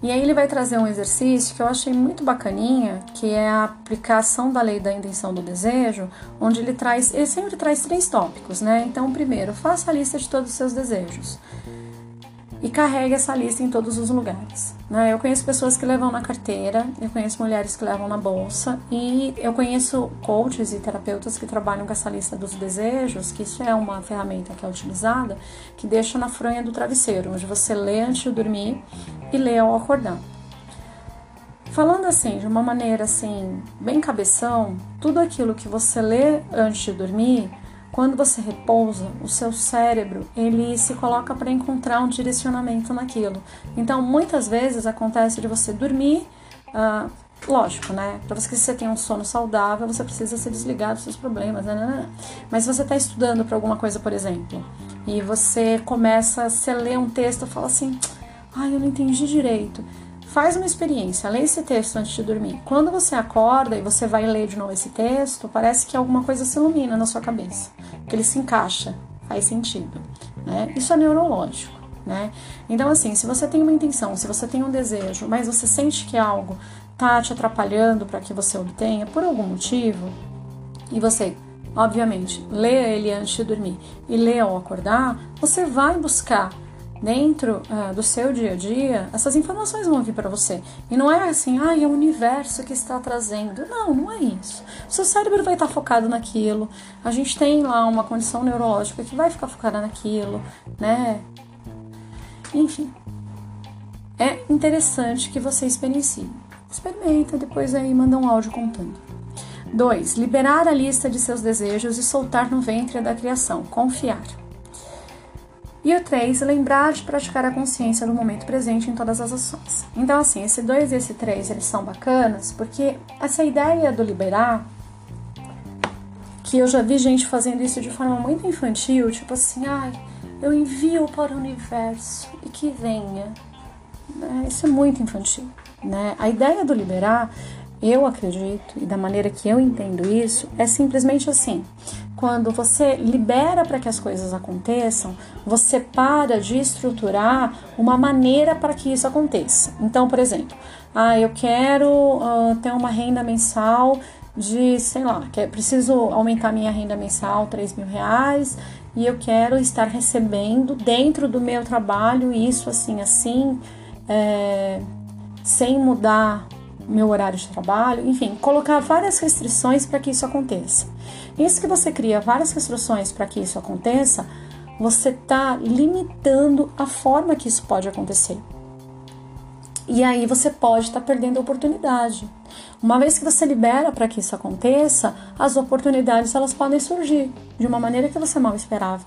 E aí ele vai trazer um exercício que eu achei muito bacaninha, que é a aplicação da lei da intenção do desejo, onde ele traz, ele sempre traz três tópicos, né? Então, primeiro, faça a lista de todos os seus desejos e carregue essa lista em todos os lugares. Né? Eu conheço pessoas que levam na carteira, eu conheço mulheres que levam na bolsa e eu conheço coaches e terapeutas que trabalham com essa lista dos desejos, que isso é uma ferramenta que é utilizada, que deixa na fronha do travesseiro, onde você lê antes de dormir e lê ao acordar. Falando assim, de uma maneira assim, bem cabeção, tudo aquilo que você lê antes de dormir quando você repousa, o seu cérebro ele se coloca para encontrar um direcionamento naquilo. Então, muitas vezes acontece de você dormir, uh, lógico, né? Para você que você tenha um sono saudável, você precisa se desligar dos seus problemas, né? né, né, né. Mas se você está estudando para alguma coisa, por exemplo, e você começa a ler um texto e fala assim, ai, eu não entendi direito. Faz uma experiência, lê esse texto antes de dormir. Quando você acorda e você vai ler de novo esse texto, parece que alguma coisa se ilumina na sua cabeça, que ele se encaixa, faz sentido. Né? Isso é neurológico. Né? Então, assim, se você tem uma intenção, se você tem um desejo, mas você sente que algo tá te atrapalhando para que você obtenha por algum motivo, e você, obviamente, lê ele antes de dormir e lê ao acordar, você vai buscar dentro uh, do seu dia a dia, essas informações vão vir para você. E não é assim, ah, é o universo que está trazendo. Não, não é isso. O seu cérebro vai estar focado naquilo. A gente tem lá uma condição neurológica que vai ficar focada naquilo, né? Enfim. É interessante que você experiencie. Experimenta, depois aí manda um áudio contando. 2. Liberar a lista de seus desejos e soltar no ventre da criação. Confiar. E o 3, lembrar de praticar a consciência do momento presente em todas as ações. Então, assim, esse 2 e esse 3, eles são bacanas, porque essa ideia do liberar, que eu já vi gente fazendo isso de forma muito infantil, tipo assim, ai, eu envio para o universo e que venha. É, isso é muito infantil, né? A ideia do liberar, eu acredito, e da maneira que eu entendo isso, é simplesmente assim quando você libera para que as coisas aconteçam, você para de estruturar uma maneira para que isso aconteça. Então, por exemplo, ah, eu quero uh, ter uma renda mensal de, sei lá, que preciso aumentar minha renda mensal 3 mil reais e eu quero estar recebendo dentro do meu trabalho isso assim, assim, é, sem mudar meu horário de trabalho, enfim, colocar várias restrições para que isso aconteça. Isso que você cria várias restrições para que isso aconteça, você está limitando a forma que isso pode acontecer. E aí você pode estar tá perdendo a oportunidade. Uma vez que você libera para que isso aconteça, as oportunidades elas podem surgir de uma maneira que você mal esperava.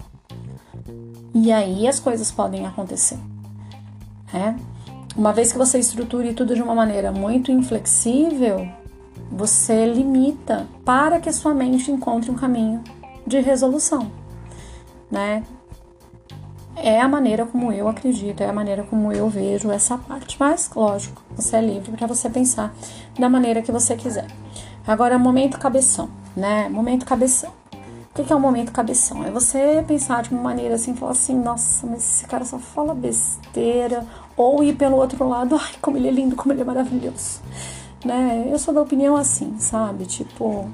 E aí as coisas podem acontecer. É? Uma vez que você estruture tudo de uma maneira muito inflexível, você limita para que a sua mente encontre um caminho de resolução, né? É a maneira como eu acredito, é a maneira como eu vejo essa parte. Mas, lógico, você é livre para você pensar da maneira que você quiser. Agora, momento cabeção, né? Momento cabeção. O que é o um momento cabeção? É você pensar de uma maneira assim, falar assim, nossa, mas esse cara só fala besteira. Ou ir pelo outro lado, ai, como ele é lindo, como ele é maravilhoso né? Eu sou da opinião assim, sabe? Tipo,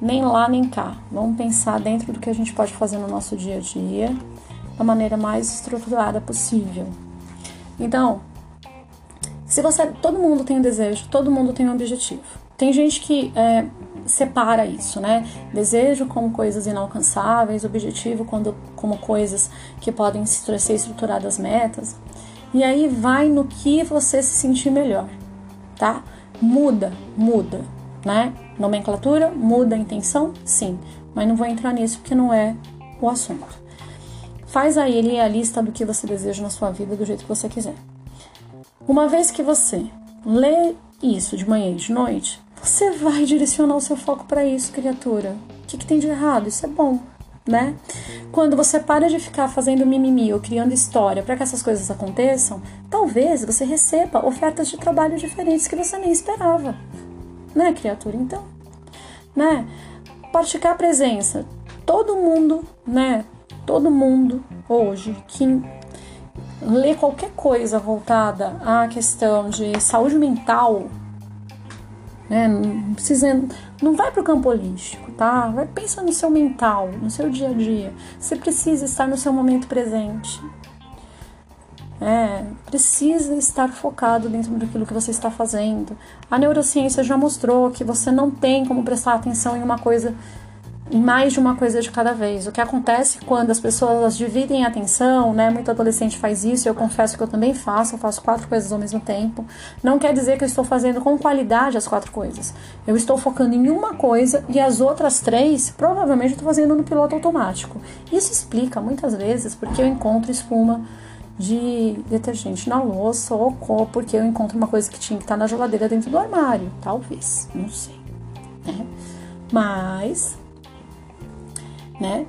nem lá nem cá. Vamos pensar dentro do que a gente pode fazer no nosso dia a dia da maneira mais estruturada possível. Então, se você, todo mundo tem um desejo, todo mundo tem um objetivo. Tem gente que é, separa isso, né? Desejo como coisas inalcançáveis, objetivo quando, como coisas que podem ser estruturadas metas. E aí vai no que você se sentir melhor tá? Muda, muda, né? Nomenclatura, muda a intenção? Sim, mas não vou entrar nisso porque não é o assunto. Faz aí ele a lista do que você deseja na sua vida do jeito que você quiser. Uma vez que você lê isso de manhã e de noite, você vai direcionar o seu foco para isso, criatura. O que, que tem de errado? Isso é bom né? Quando você para de ficar fazendo mimimi ou criando história para que essas coisas aconteçam, talvez você receba ofertas de trabalho diferentes que você nem esperava, né, criatura? Então, né? Praticar a presença. Todo mundo, né? Todo mundo hoje que lê qualquer coisa voltada à questão de saúde mental, né? Não precisa, não vai para o campo holístico, tá? Vai pensa no seu mental, no seu dia a dia. Você precisa estar no seu momento presente. É, precisa estar focado dentro daquilo que você está fazendo. A neurociência já mostrou que você não tem como prestar atenção em uma coisa mais de uma coisa de cada vez. O que acontece quando as pessoas dividem a atenção, né? Muito adolescente faz isso, eu confesso que eu também faço, eu faço quatro coisas ao mesmo tempo. Não quer dizer que eu estou fazendo com qualidade as quatro coisas. Eu estou focando em uma coisa e as outras três, provavelmente, eu estou fazendo no piloto automático. Isso explica muitas vezes porque eu encontro espuma de detergente na louça ou porque eu encontro uma coisa que tinha que estar na geladeira dentro do armário. Talvez, não sei. Né? Mas né?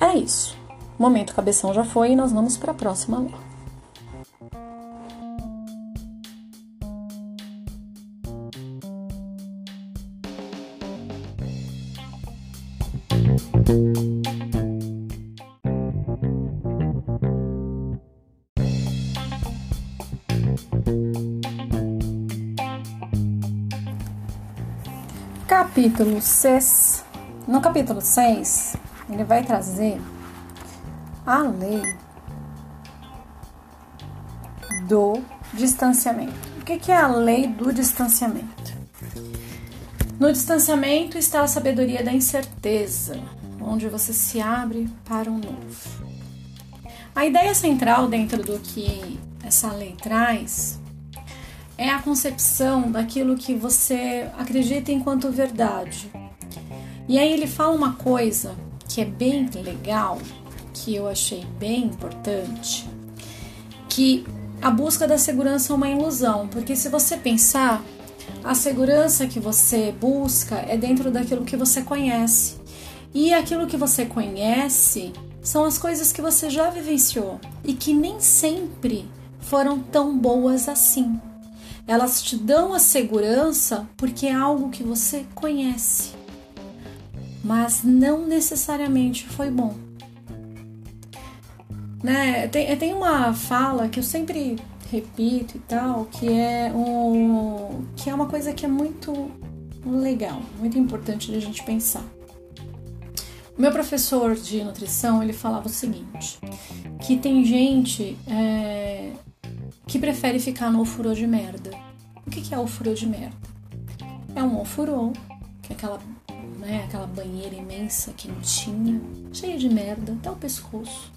É isso. O momento cabeção já foi e nós vamos para a próxima lei. Capítulo 6 no capítulo 6, ele vai trazer a lei do distanciamento. O que é a lei do distanciamento? No distanciamento está a sabedoria da incerteza, onde você se abre para o um novo. A ideia central dentro do que essa lei traz é a concepção daquilo que você acredita enquanto verdade, e aí ele fala uma coisa que é bem legal, que eu achei bem importante, que a busca da segurança é uma ilusão, porque se você pensar, a segurança que você busca é dentro daquilo que você conhece. E aquilo que você conhece são as coisas que você já vivenciou e que nem sempre foram tão boas assim. Elas te dão a segurança porque é algo que você conhece mas não necessariamente foi bom. Né? Tem, tem uma fala que eu sempre repito e tal, que é, um, que é uma coisa que é muito legal, muito importante de a gente pensar. O meu professor de nutrição ele falava o seguinte: que tem gente é, que prefere ficar no ofurô de merda. O que, que é ofurô de merda? É um ofurô, que é aquela né? Aquela banheira imensa, quentinha, cheia de merda, até o pescoço.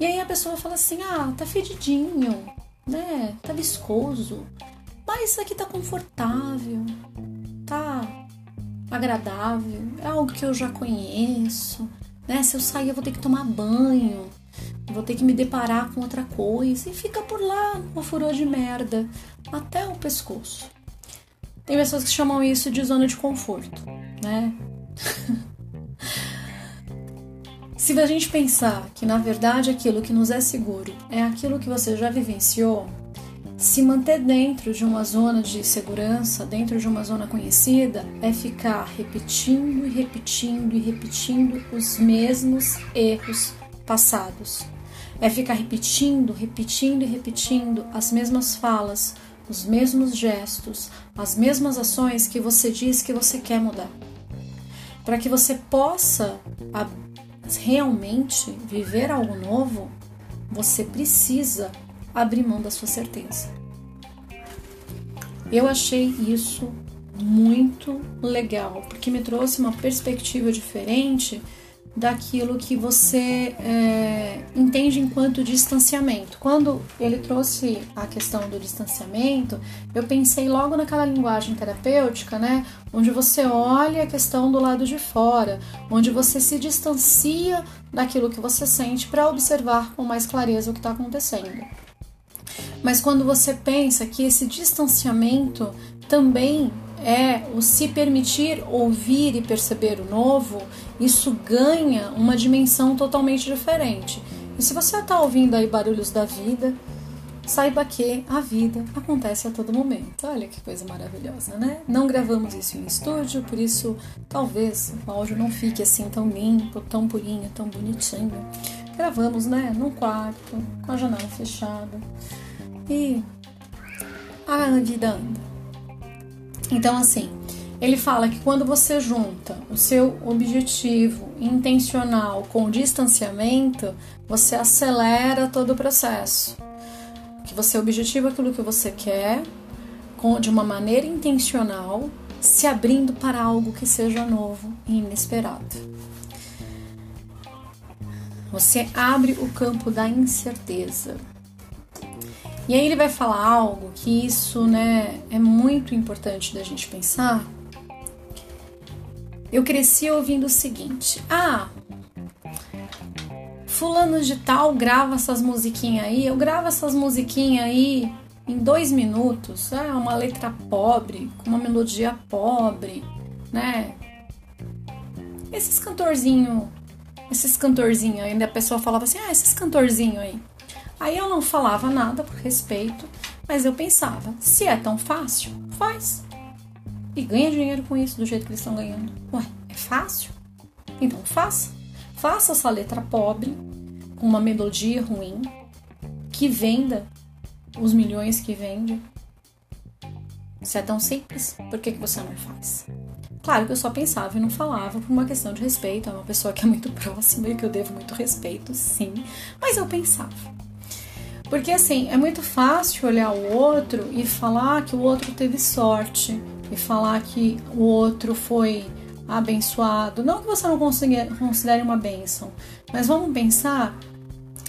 E aí a pessoa fala assim: ah, tá fedidinho, né? Tá viscoso, mas aqui tá confortável, tá agradável, é algo que eu já conheço, né? Se eu sair, eu vou ter que tomar banho, vou ter que me deparar com outra coisa e fica por lá, uma furor de merda, até o pescoço. Tem pessoas que chamam isso de zona de conforto, né? Se a gente pensar que na verdade aquilo que nos é seguro é aquilo que você já vivenciou, se manter dentro de uma zona de segurança, dentro de uma zona conhecida, é ficar repetindo e repetindo e repetindo os mesmos erros passados. É ficar repetindo, repetindo e repetindo as mesmas falas, os mesmos gestos, as mesmas ações que você diz que você quer mudar. Para que você possa realmente viver algo novo, você precisa abrir mão da sua certeza. Eu achei isso muito legal, porque me trouxe uma perspectiva diferente daquilo que você é, entende enquanto distanciamento. Quando ele trouxe a questão do distanciamento, eu pensei logo naquela linguagem terapêutica, né? Onde você olha a questão do lado de fora, onde você se distancia daquilo que você sente para observar com mais clareza o que está acontecendo. Mas quando você pensa que esse distanciamento também é o se permitir ouvir e perceber o novo, isso ganha uma dimensão totalmente diferente. E se você está ouvindo aí barulhos da vida, saiba que a vida acontece a todo momento. Olha que coisa maravilhosa, né? Não gravamos isso em estúdio, por isso talvez o áudio não fique assim tão limpo, tão purinho, tão bonitinho. Gravamos, né, num quarto, com a janela fechada. E a vida anda. Então, assim, ele fala que quando você junta o seu objetivo intencional com o distanciamento, você acelera todo o processo. Que você objetiva aquilo que você quer de uma maneira intencional, se abrindo para algo que seja novo e inesperado. Você abre o campo da incerteza. E aí ele vai falar algo que isso, né, é muito importante da gente pensar. Eu cresci ouvindo o seguinte: "Ah, fulano de tal grava essas musiquinhas aí, eu gravo essas musiquinhas aí em dois minutos, é uma letra pobre, com uma melodia pobre, né? Esses cantorzinho, esses cantorzinho, ainda a pessoa falava assim, ah, esses cantorzinho aí. Aí eu não falava nada por respeito, mas eu pensava, se é tão fácil, faz. E ganha dinheiro com isso do jeito que eles estão ganhando. Ué, é fácil? Então faça. Faça essa letra pobre, com uma melodia ruim, que venda os milhões que vende. Se é tão simples, por que, que você não faz? Claro que eu só pensava e não falava por uma questão de respeito, é uma pessoa que é muito próxima e que eu devo muito respeito, sim, mas eu pensava. Porque assim, é muito fácil olhar o outro e falar que o outro teve sorte, e falar que o outro foi abençoado. Não que você não considere uma bênção, mas vamos pensar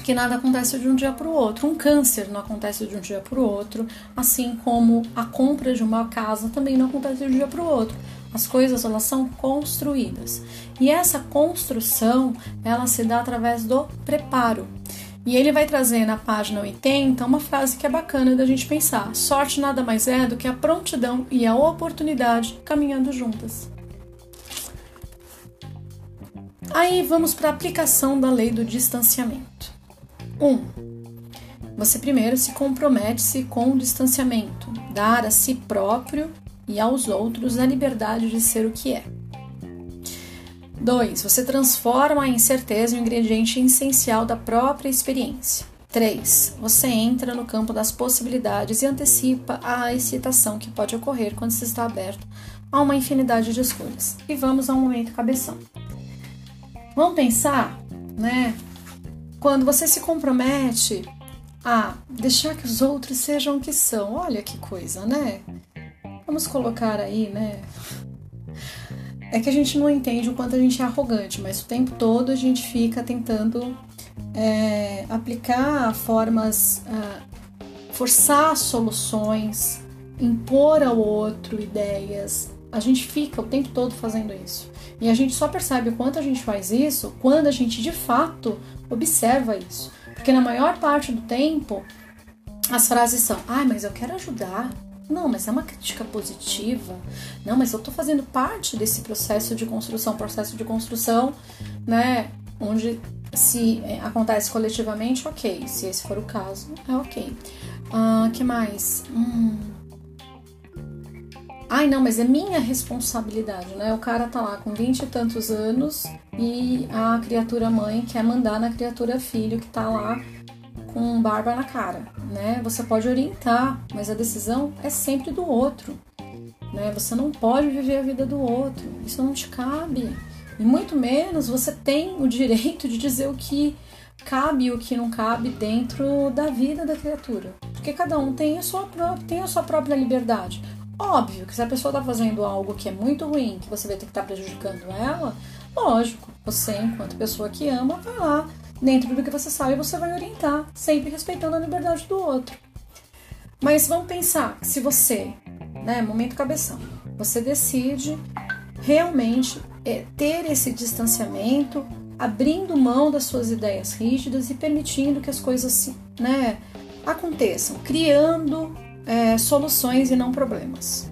que nada acontece de um dia para o outro. Um câncer não acontece de um dia para o outro, assim como a compra de uma casa também não acontece de um dia para o outro. As coisas elas são construídas. E essa construção, ela se dá através do preparo. E ele vai trazer na página 80 uma frase que é bacana da gente pensar: sorte nada mais é do que a prontidão e a oportunidade caminhando juntas. Aí vamos para a aplicação da lei do distanciamento. 1. Um, você primeiro se compromete-se com o distanciamento, dar a si próprio e aos outros a liberdade de ser o que é. 2. Você transforma a incerteza em um ingrediente essencial da própria experiência. 3. Você entra no campo das possibilidades e antecipa a excitação que pode ocorrer quando se está aberto a uma infinidade de escolhas. E vamos ao momento cabeção. Vamos pensar, né, quando você se compromete a deixar que os outros sejam o que são, olha que coisa, né? Vamos colocar aí, né? É que a gente não entende o quanto a gente é arrogante, mas o tempo todo a gente fica tentando é, aplicar formas, uh, forçar soluções, impor ao outro ideias. A gente fica o tempo todo fazendo isso. E a gente só percebe o quanto a gente faz isso quando a gente de fato observa isso. Porque na maior parte do tempo as frases são: ai, ah, mas eu quero ajudar. Não, mas é uma crítica positiva. Não, mas eu tô fazendo parte desse processo de construção, processo de construção, né? Onde se é, acontece coletivamente, ok. Se esse for o caso, é ok. Uh, que mais? Hum. Ai, não, mas é minha responsabilidade, né? O cara tá lá com vinte e tantos anos e a criatura mãe quer mandar na criatura filho que tá lá com barba na cara, né? Você pode orientar, mas a decisão é sempre do outro, né? Você não pode viver a vida do outro, isso não te cabe. E muito menos você tem o direito de dizer o que cabe e o que não cabe dentro da vida da criatura. Porque cada um tem a sua própria, tem a sua própria liberdade. Óbvio que se a pessoa está fazendo algo que é muito ruim, que você vai ter que estar tá prejudicando ela, lógico, você, enquanto pessoa que ama, vai lá, dentro do que você sabe, você vai orientar, sempre respeitando a liberdade do outro. Mas vamos pensar se você, né, momento cabeção, você decide realmente é, ter esse distanciamento, abrindo mão das suas ideias rígidas e permitindo que as coisas né, aconteçam, criando é, soluções e não problemas.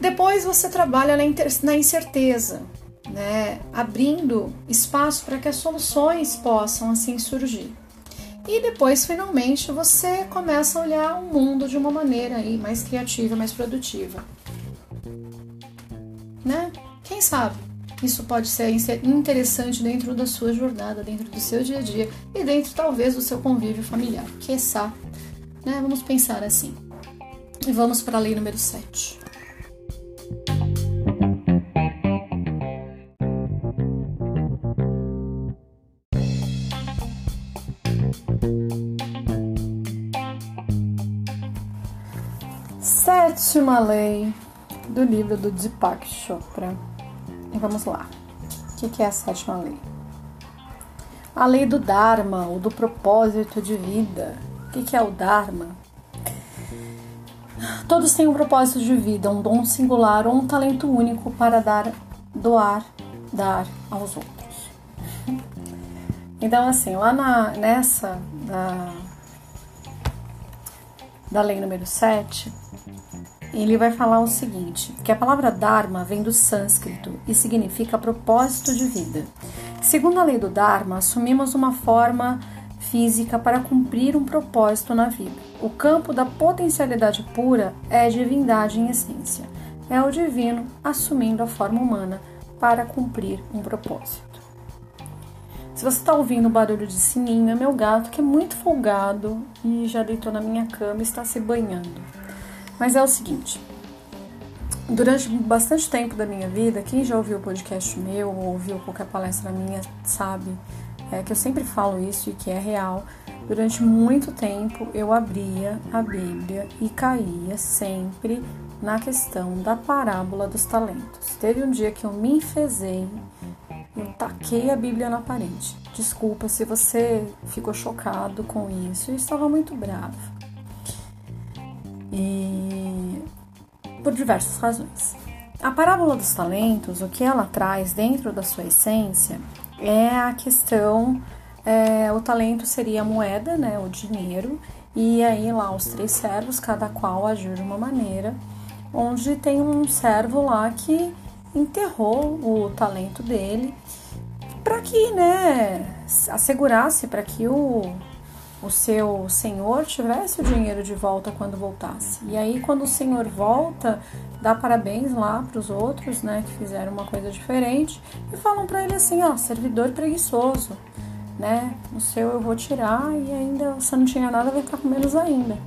Depois você trabalha na incerteza, né, abrindo espaço para que as soluções possam assim surgir. E depois, finalmente, você começa a olhar o mundo de uma maneira aí mais criativa, mais produtiva. Né? Quem sabe? Isso pode ser interessante dentro da sua jornada, dentro do seu dia a dia e dentro talvez do seu convívio familiar. Quiçá né? Vamos pensar assim. E vamos para a lei número 7. Sétima lei do livro do Deepak Chopra. E vamos lá. O que é a sétima lei? A lei do Dharma, ou do propósito de vida. O que é o Dharma? Todos têm um propósito de vida, um dom singular ou um talento único para dar, doar, dar aos outros. Então, assim, lá na, nessa da, da lei número 7, ele vai falar o seguinte: que a palavra Dharma vem do sânscrito e significa propósito de vida. Segundo a lei do Dharma, assumimos uma forma física para cumprir um propósito na vida. O campo da potencialidade pura é divindade em essência. É o divino assumindo a forma humana para cumprir um propósito. Se você está ouvindo o barulho de sininho, é meu gato que é muito folgado e já deitou na minha cama e está se banhando. Mas é o seguinte: durante bastante tempo da minha vida, quem já ouviu o podcast meu ou ouviu qualquer palestra minha sabe é, que eu sempre falo isso e que é real. Durante muito tempo eu abria a Bíblia e caía sempre na questão da parábola dos talentos. Teve um dia que eu me enfezei, eu taquei a Bíblia na parede. Desculpa se você ficou chocado com isso, eu estava muito brava. E por diversas razões. A parábola dos talentos, o que ela traz dentro da sua essência é a questão, é, o talento seria a moeda, né, o dinheiro, e aí lá os três servos, cada qual agiu de uma maneira, onde tem um servo lá que enterrou o talento dele para que, né, assegurasse para que o, o seu senhor tivesse o dinheiro de volta quando voltasse. E aí, quando o senhor volta, dá parabéns lá para os outros, né, que fizeram uma coisa diferente e falam para ele assim, ó, servidor preguiçoso, né, o seu eu vou tirar e ainda você não tinha nada, vai ficar com menos ainda.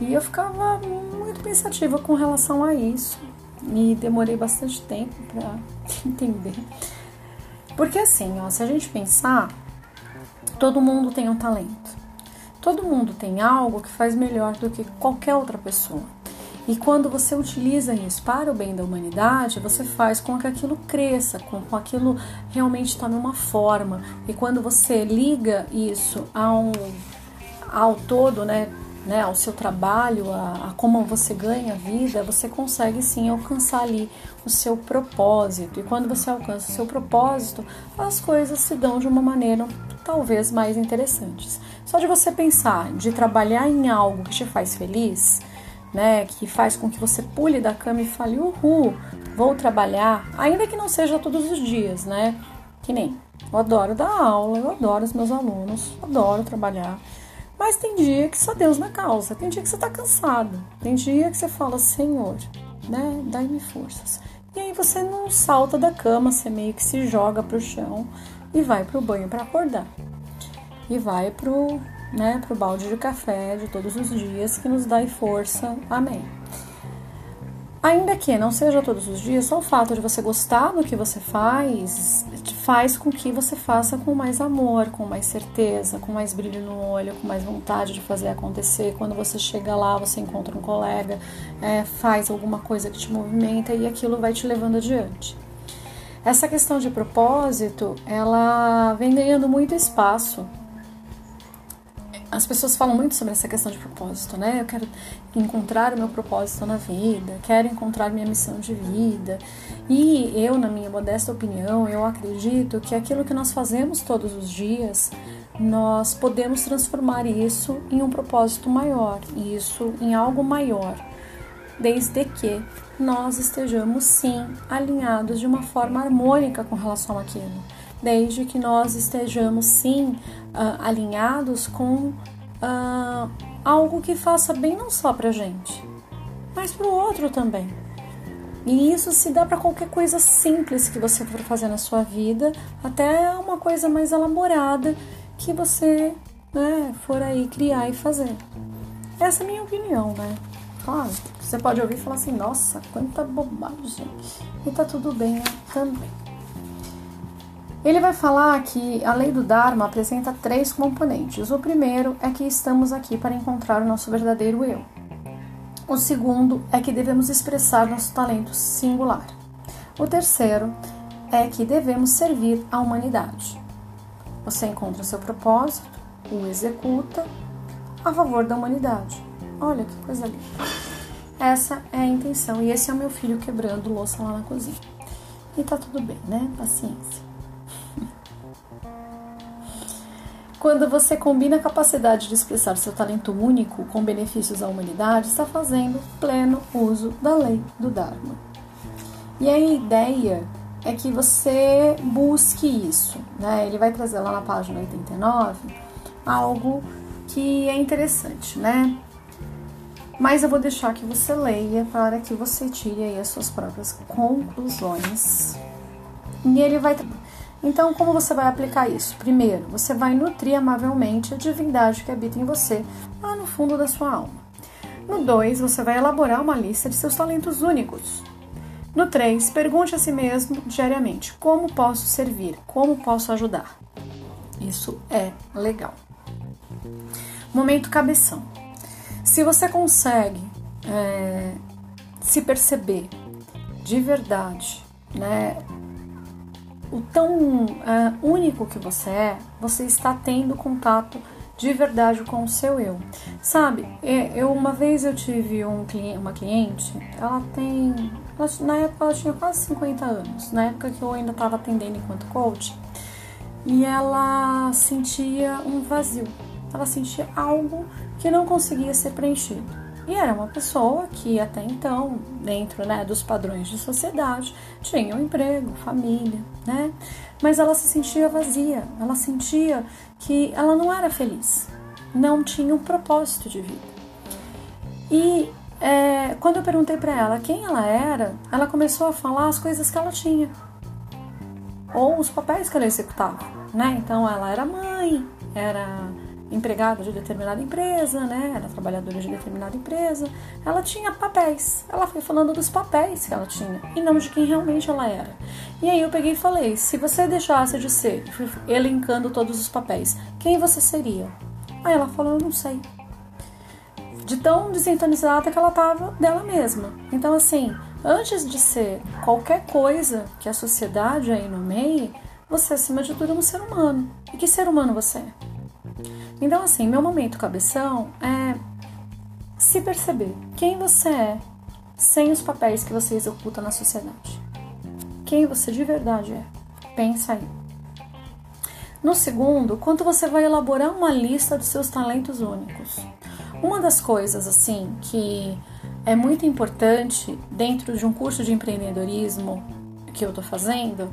E eu ficava muito pensativa com relação a isso e demorei bastante tempo para entender. Porque assim, ó, se a gente pensar, todo mundo tem um talento. Todo mundo tem algo que faz melhor do que qualquer outra pessoa. E quando você utiliza isso para o bem da humanidade, você faz com que aquilo cresça, com que aquilo realmente tome uma forma. E quando você liga isso ao, ao todo, né, né, ao seu trabalho, a, a, como você ganha vida, você consegue sim alcançar ali o seu propósito. E quando você alcança o seu propósito, as coisas se dão de uma maneira talvez mais interessantes. Só de você pensar, de trabalhar em algo que te faz feliz, né, que faz com que você pule da cama e fale, uhul, vou trabalhar, ainda que não seja todos os dias, né? Que nem eu adoro dar aula, eu adoro os meus alunos, adoro trabalhar. Mas tem dia que só Deus na causa, tem dia que você tá cansado, tem dia que você fala, Senhor, né, dai-me forças. E aí você não salta da cama, você meio que se joga pro chão e vai pro banho para acordar. E vai pro, né, pro balde de café de todos os dias que nos dá força. Amém. Ainda que não seja todos os dias, só o fato de você gostar do que você faz faz com que você faça com mais amor, com mais certeza, com mais brilho no olho, com mais vontade de fazer acontecer. Quando você chega lá, você encontra um colega, é, faz alguma coisa que te movimenta e aquilo vai te levando adiante. Essa questão de propósito, ela vem ganhando muito espaço as pessoas falam muito sobre essa questão de propósito, né? Eu quero encontrar o meu propósito na vida, quero encontrar minha missão de vida. E eu, na minha modesta opinião, eu acredito que aquilo que nós fazemos todos os dias, nós podemos transformar isso em um propósito maior, isso em algo maior, desde que nós estejamos sim alinhados de uma forma harmônica com relação àquilo desde que nós estejamos sim uh, alinhados com uh, algo que faça bem não só para gente, mas para o outro também. E isso se dá para qualquer coisa simples que você for fazer na sua vida, até uma coisa mais elaborada que você né, for aí criar e fazer. Essa é a minha opinião, né? Claro, você pode ouvir e falar assim, nossa, quanta bobagem. E tá tudo bem né? também. Ele vai falar que a lei do Dharma apresenta três componentes. O primeiro é que estamos aqui para encontrar o nosso verdadeiro eu. O segundo é que devemos expressar nosso talento singular. O terceiro é que devemos servir à humanidade. Você encontra seu propósito, o executa a favor da humanidade. Olha que coisa linda. Essa é a intenção e esse é o meu filho quebrando louça lá na cozinha. E tá tudo bem, né? Paciência. Quando você combina a capacidade de expressar seu talento único com benefícios à humanidade, está fazendo pleno uso da lei do Dharma. E a ideia é que você busque isso, né? Ele vai trazer lá na página 89 algo que é interessante, né? Mas eu vou deixar que você leia para que você tire aí as suas próprias conclusões. E ele vai então, como você vai aplicar isso? Primeiro, você vai nutrir amavelmente a divindade que habita em você, lá no fundo da sua alma. No 2, você vai elaborar uma lista de seus talentos únicos. No 3, pergunte a si mesmo diariamente: como posso servir? Como posso ajudar? Isso é legal. Momento cabeção. Se você consegue é, se perceber de verdade, né, o tão uh, único que você é, você está tendo contato de verdade com o seu eu. Sabe, é, eu uma vez eu tive um cliente, uma cliente, ela tem, ela, na época ela tinha quase 50 anos, na época que eu ainda estava atendendo enquanto coach, e ela sentia um vazio, ela sentia algo que não conseguia ser preenchido. E era uma pessoa que até então, dentro né, dos padrões de sociedade, tinha um emprego, família, né? Mas ela se sentia vazia, ela sentia que ela não era feliz, não tinha um propósito de vida. E é, quando eu perguntei para ela quem ela era, ela começou a falar as coisas que ela tinha, ou os papéis que ela executava, né? Então ela era mãe, era empregada de determinada empresa, né? Era trabalhadora de determinada empresa. Ela tinha papéis. Ela foi falando dos papéis que ela tinha e não de quem realmente ela era. E aí eu peguei e falei: se você deixasse de ser, fui elencando todos os papéis, quem você seria? Aí ela falou: eu não sei. De tão desintonizada que ela tava dela mesma. Então, assim, antes de ser qualquer coisa que a sociedade aí nomeie, você, acima de tudo, é um ser humano. E que ser humano você é? Então, assim, meu momento cabeção é se perceber quem você é sem os papéis que você executa na sociedade. Quem você de verdade é. Pensa aí. No segundo, quanto você vai elaborar uma lista dos seus talentos únicos. Uma das coisas assim que é muito importante dentro de um curso de empreendedorismo que eu estou fazendo,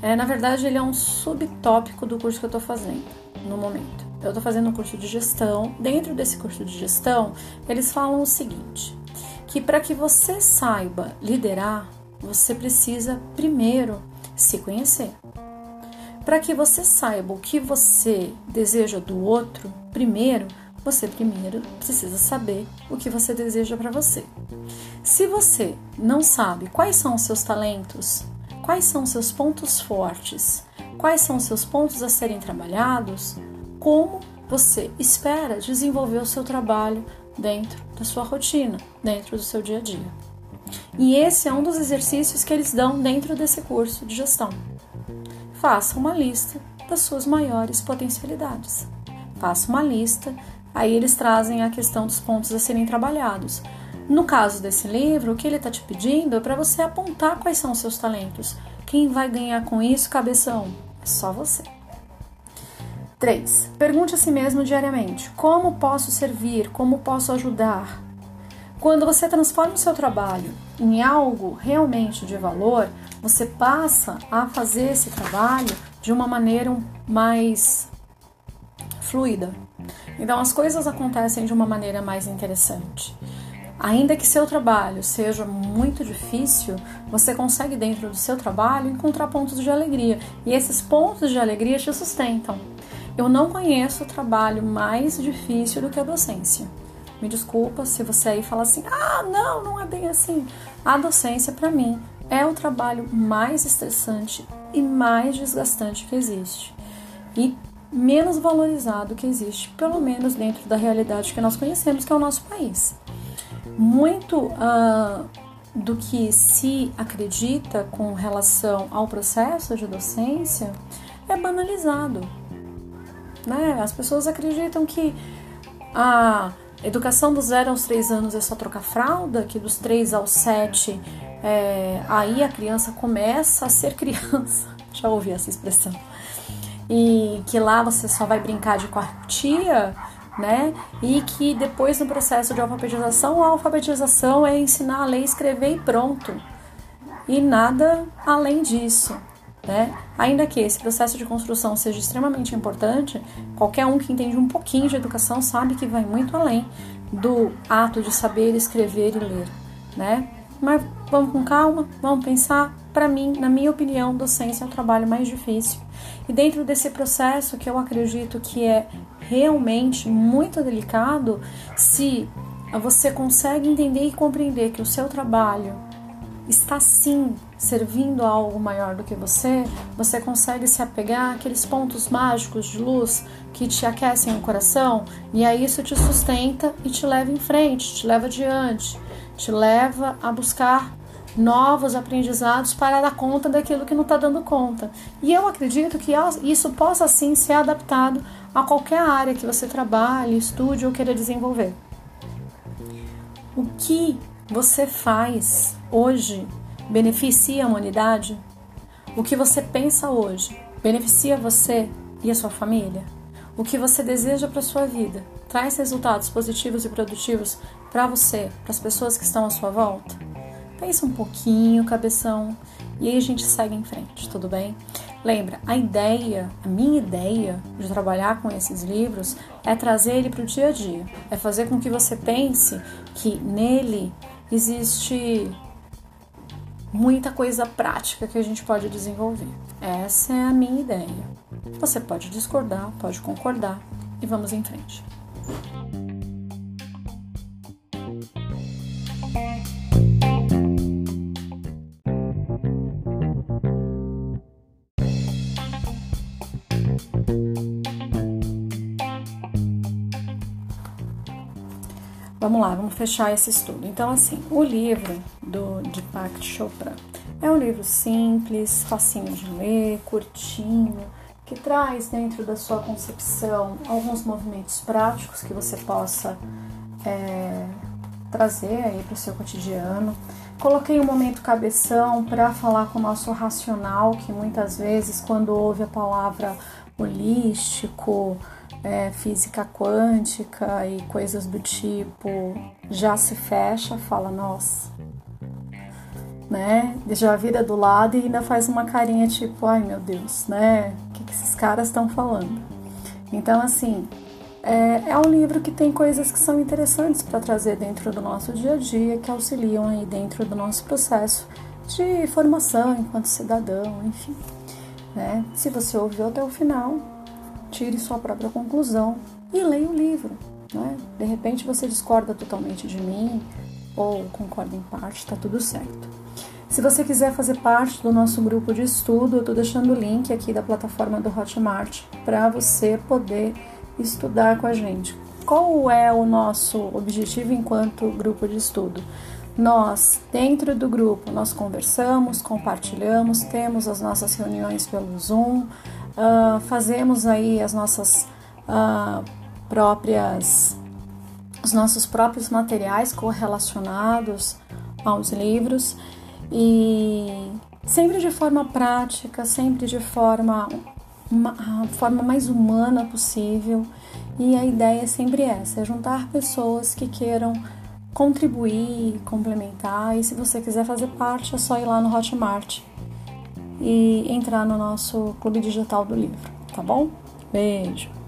é, na verdade ele é um subtópico do curso que eu estou fazendo no momento eu estou fazendo um curso de gestão. Dentro desse curso de gestão, eles falam o seguinte: que para que você saiba liderar, você precisa primeiro se conhecer. Para que você saiba o que você deseja do outro, primeiro, você primeiro precisa saber o que você deseja para você. Se você não sabe quais são os seus talentos, quais são os seus pontos fortes, quais são os seus pontos a serem trabalhados, como você espera desenvolver o seu trabalho dentro da sua rotina, dentro do seu dia a dia. E esse é um dos exercícios que eles dão dentro desse curso de gestão. Faça uma lista das suas maiores potencialidades. Faça uma lista, aí eles trazem a questão dos pontos a serem trabalhados. No caso desse livro, o que ele está te pedindo é para você apontar quais são os seus talentos. Quem vai ganhar com isso, cabeção? É só você. 3. Pergunte a si mesmo diariamente: como posso servir? Como posso ajudar? Quando você transforma o seu trabalho em algo realmente de valor, você passa a fazer esse trabalho de uma maneira mais fluida. Então as coisas acontecem de uma maneira mais interessante. Ainda que seu trabalho seja muito difícil, você consegue dentro do seu trabalho encontrar pontos de alegria, e esses pontos de alegria te sustentam. Eu não conheço trabalho mais difícil do que a docência. Me desculpa se você aí fala assim: ah, não, não é bem assim. A docência, para mim, é o trabalho mais estressante e mais desgastante que existe. E menos valorizado que existe, pelo menos dentro da realidade que nós conhecemos, que é o nosso país. muito uh, do que se acredita com relação ao processo de docência é banalizado. Né? As pessoas acreditam que a educação dos 0 aos 3 anos é só trocar fralda, que dos 3 aos 7 é, aí a criança começa a ser criança. Já ouvi essa expressão. E que lá você só vai brincar de quartia, né? E que depois no processo de alfabetização, a alfabetização é ensinar a ler, escrever e pronto. E nada além disso. Né? Ainda que esse processo de construção seja extremamente importante, qualquer um que entende um pouquinho de educação sabe que vai muito além do ato de saber escrever e ler, né? Mas vamos com calma, vamos pensar. Para mim, na minha opinião, docência é o trabalho mais difícil. E dentro desse processo que eu acredito que é realmente muito delicado, se você consegue entender e compreender que o seu trabalho está sim servindo a algo maior do que você, você consegue se apegar àqueles pontos mágicos de luz que te aquecem o coração e aí isso te sustenta e te leva em frente, te leva adiante, te leva a buscar novos aprendizados para dar conta daquilo que não está dando conta. E eu acredito que isso possa sim ser adaptado a qualquer área que você trabalhe, estude ou queira desenvolver. O que você faz hoje beneficia a humanidade? O que você pensa hoje beneficia você e a sua família? O que você deseja para sua vida traz resultados positivos e produtivos para você, para as pessoas que estão à sua volta? Pensa um pouquinho, cabeção, e aí a gente segue em frente, tudo bem? Lembra, a ideia, a minha ideia de trabalhar com esses livros é trazer ele para o dia a dia, é fazer com que você pense que nele existe muita coisa prática que a gente pode desenvolver. Essa é a minha ideia. Você pode discordar, pode concordar e vamos em frente. Vamos lá, vamos fechar esse estudo. Então, assim, o livro do Deepak Chopra é um livro simples, facinho de ler, curtinho, que traz dentro da sua concepção alguns movimentos práticos que você possa é, trazer aí para o seu cotidiano. Coloquei um momento cabeção para falar com o nosso racional, que muitas vezes, quando ouve a palavra holístico, é, física quântica e coisas do tipo já se fecha, fala, nossa, né? Já vira do lado e ainda faz uma carinha tipo, ai meu Deus, né? O que, que esses caras estão falando? Então, assim, é, é, um livro que tem coisas que são interessantes para trazer dentro do nosso dia a dia, que auxiliam aí dentro do nosso processo de formação enquanto cidadão, enfim. Né? Se você ouviu até o final, tire sua própria conclusão e leia o livro. Né? De repente você discorda totalmente de mim ou concorda em parte, está tudo certo. Se você quiser fazer parte do nosso grupo de estudo, eu estou deixando o link aqui da plataforma do Hotmart para você poder estudar com a gente. Qual é o nosso objetivo enquanto grupo de estudo? Nós, dentro do grupo, nós conversamos, compartilhamos, temos as nossas reuniões pelo Zoom, uh, fazemos aí as nossas uh, próprias, os nossos próprios materiais correlacionados aos livros e sempre de forma prática, sempre de forma uma, a forma mais humana possível. E a ideia é sempre essa: é juntar pessoas que queiram contribuir, complementar. E se você quiser fazer parte, é só ir lá no Hotmart e entrar no nosso clube digital do livro, tá bom? Beijo!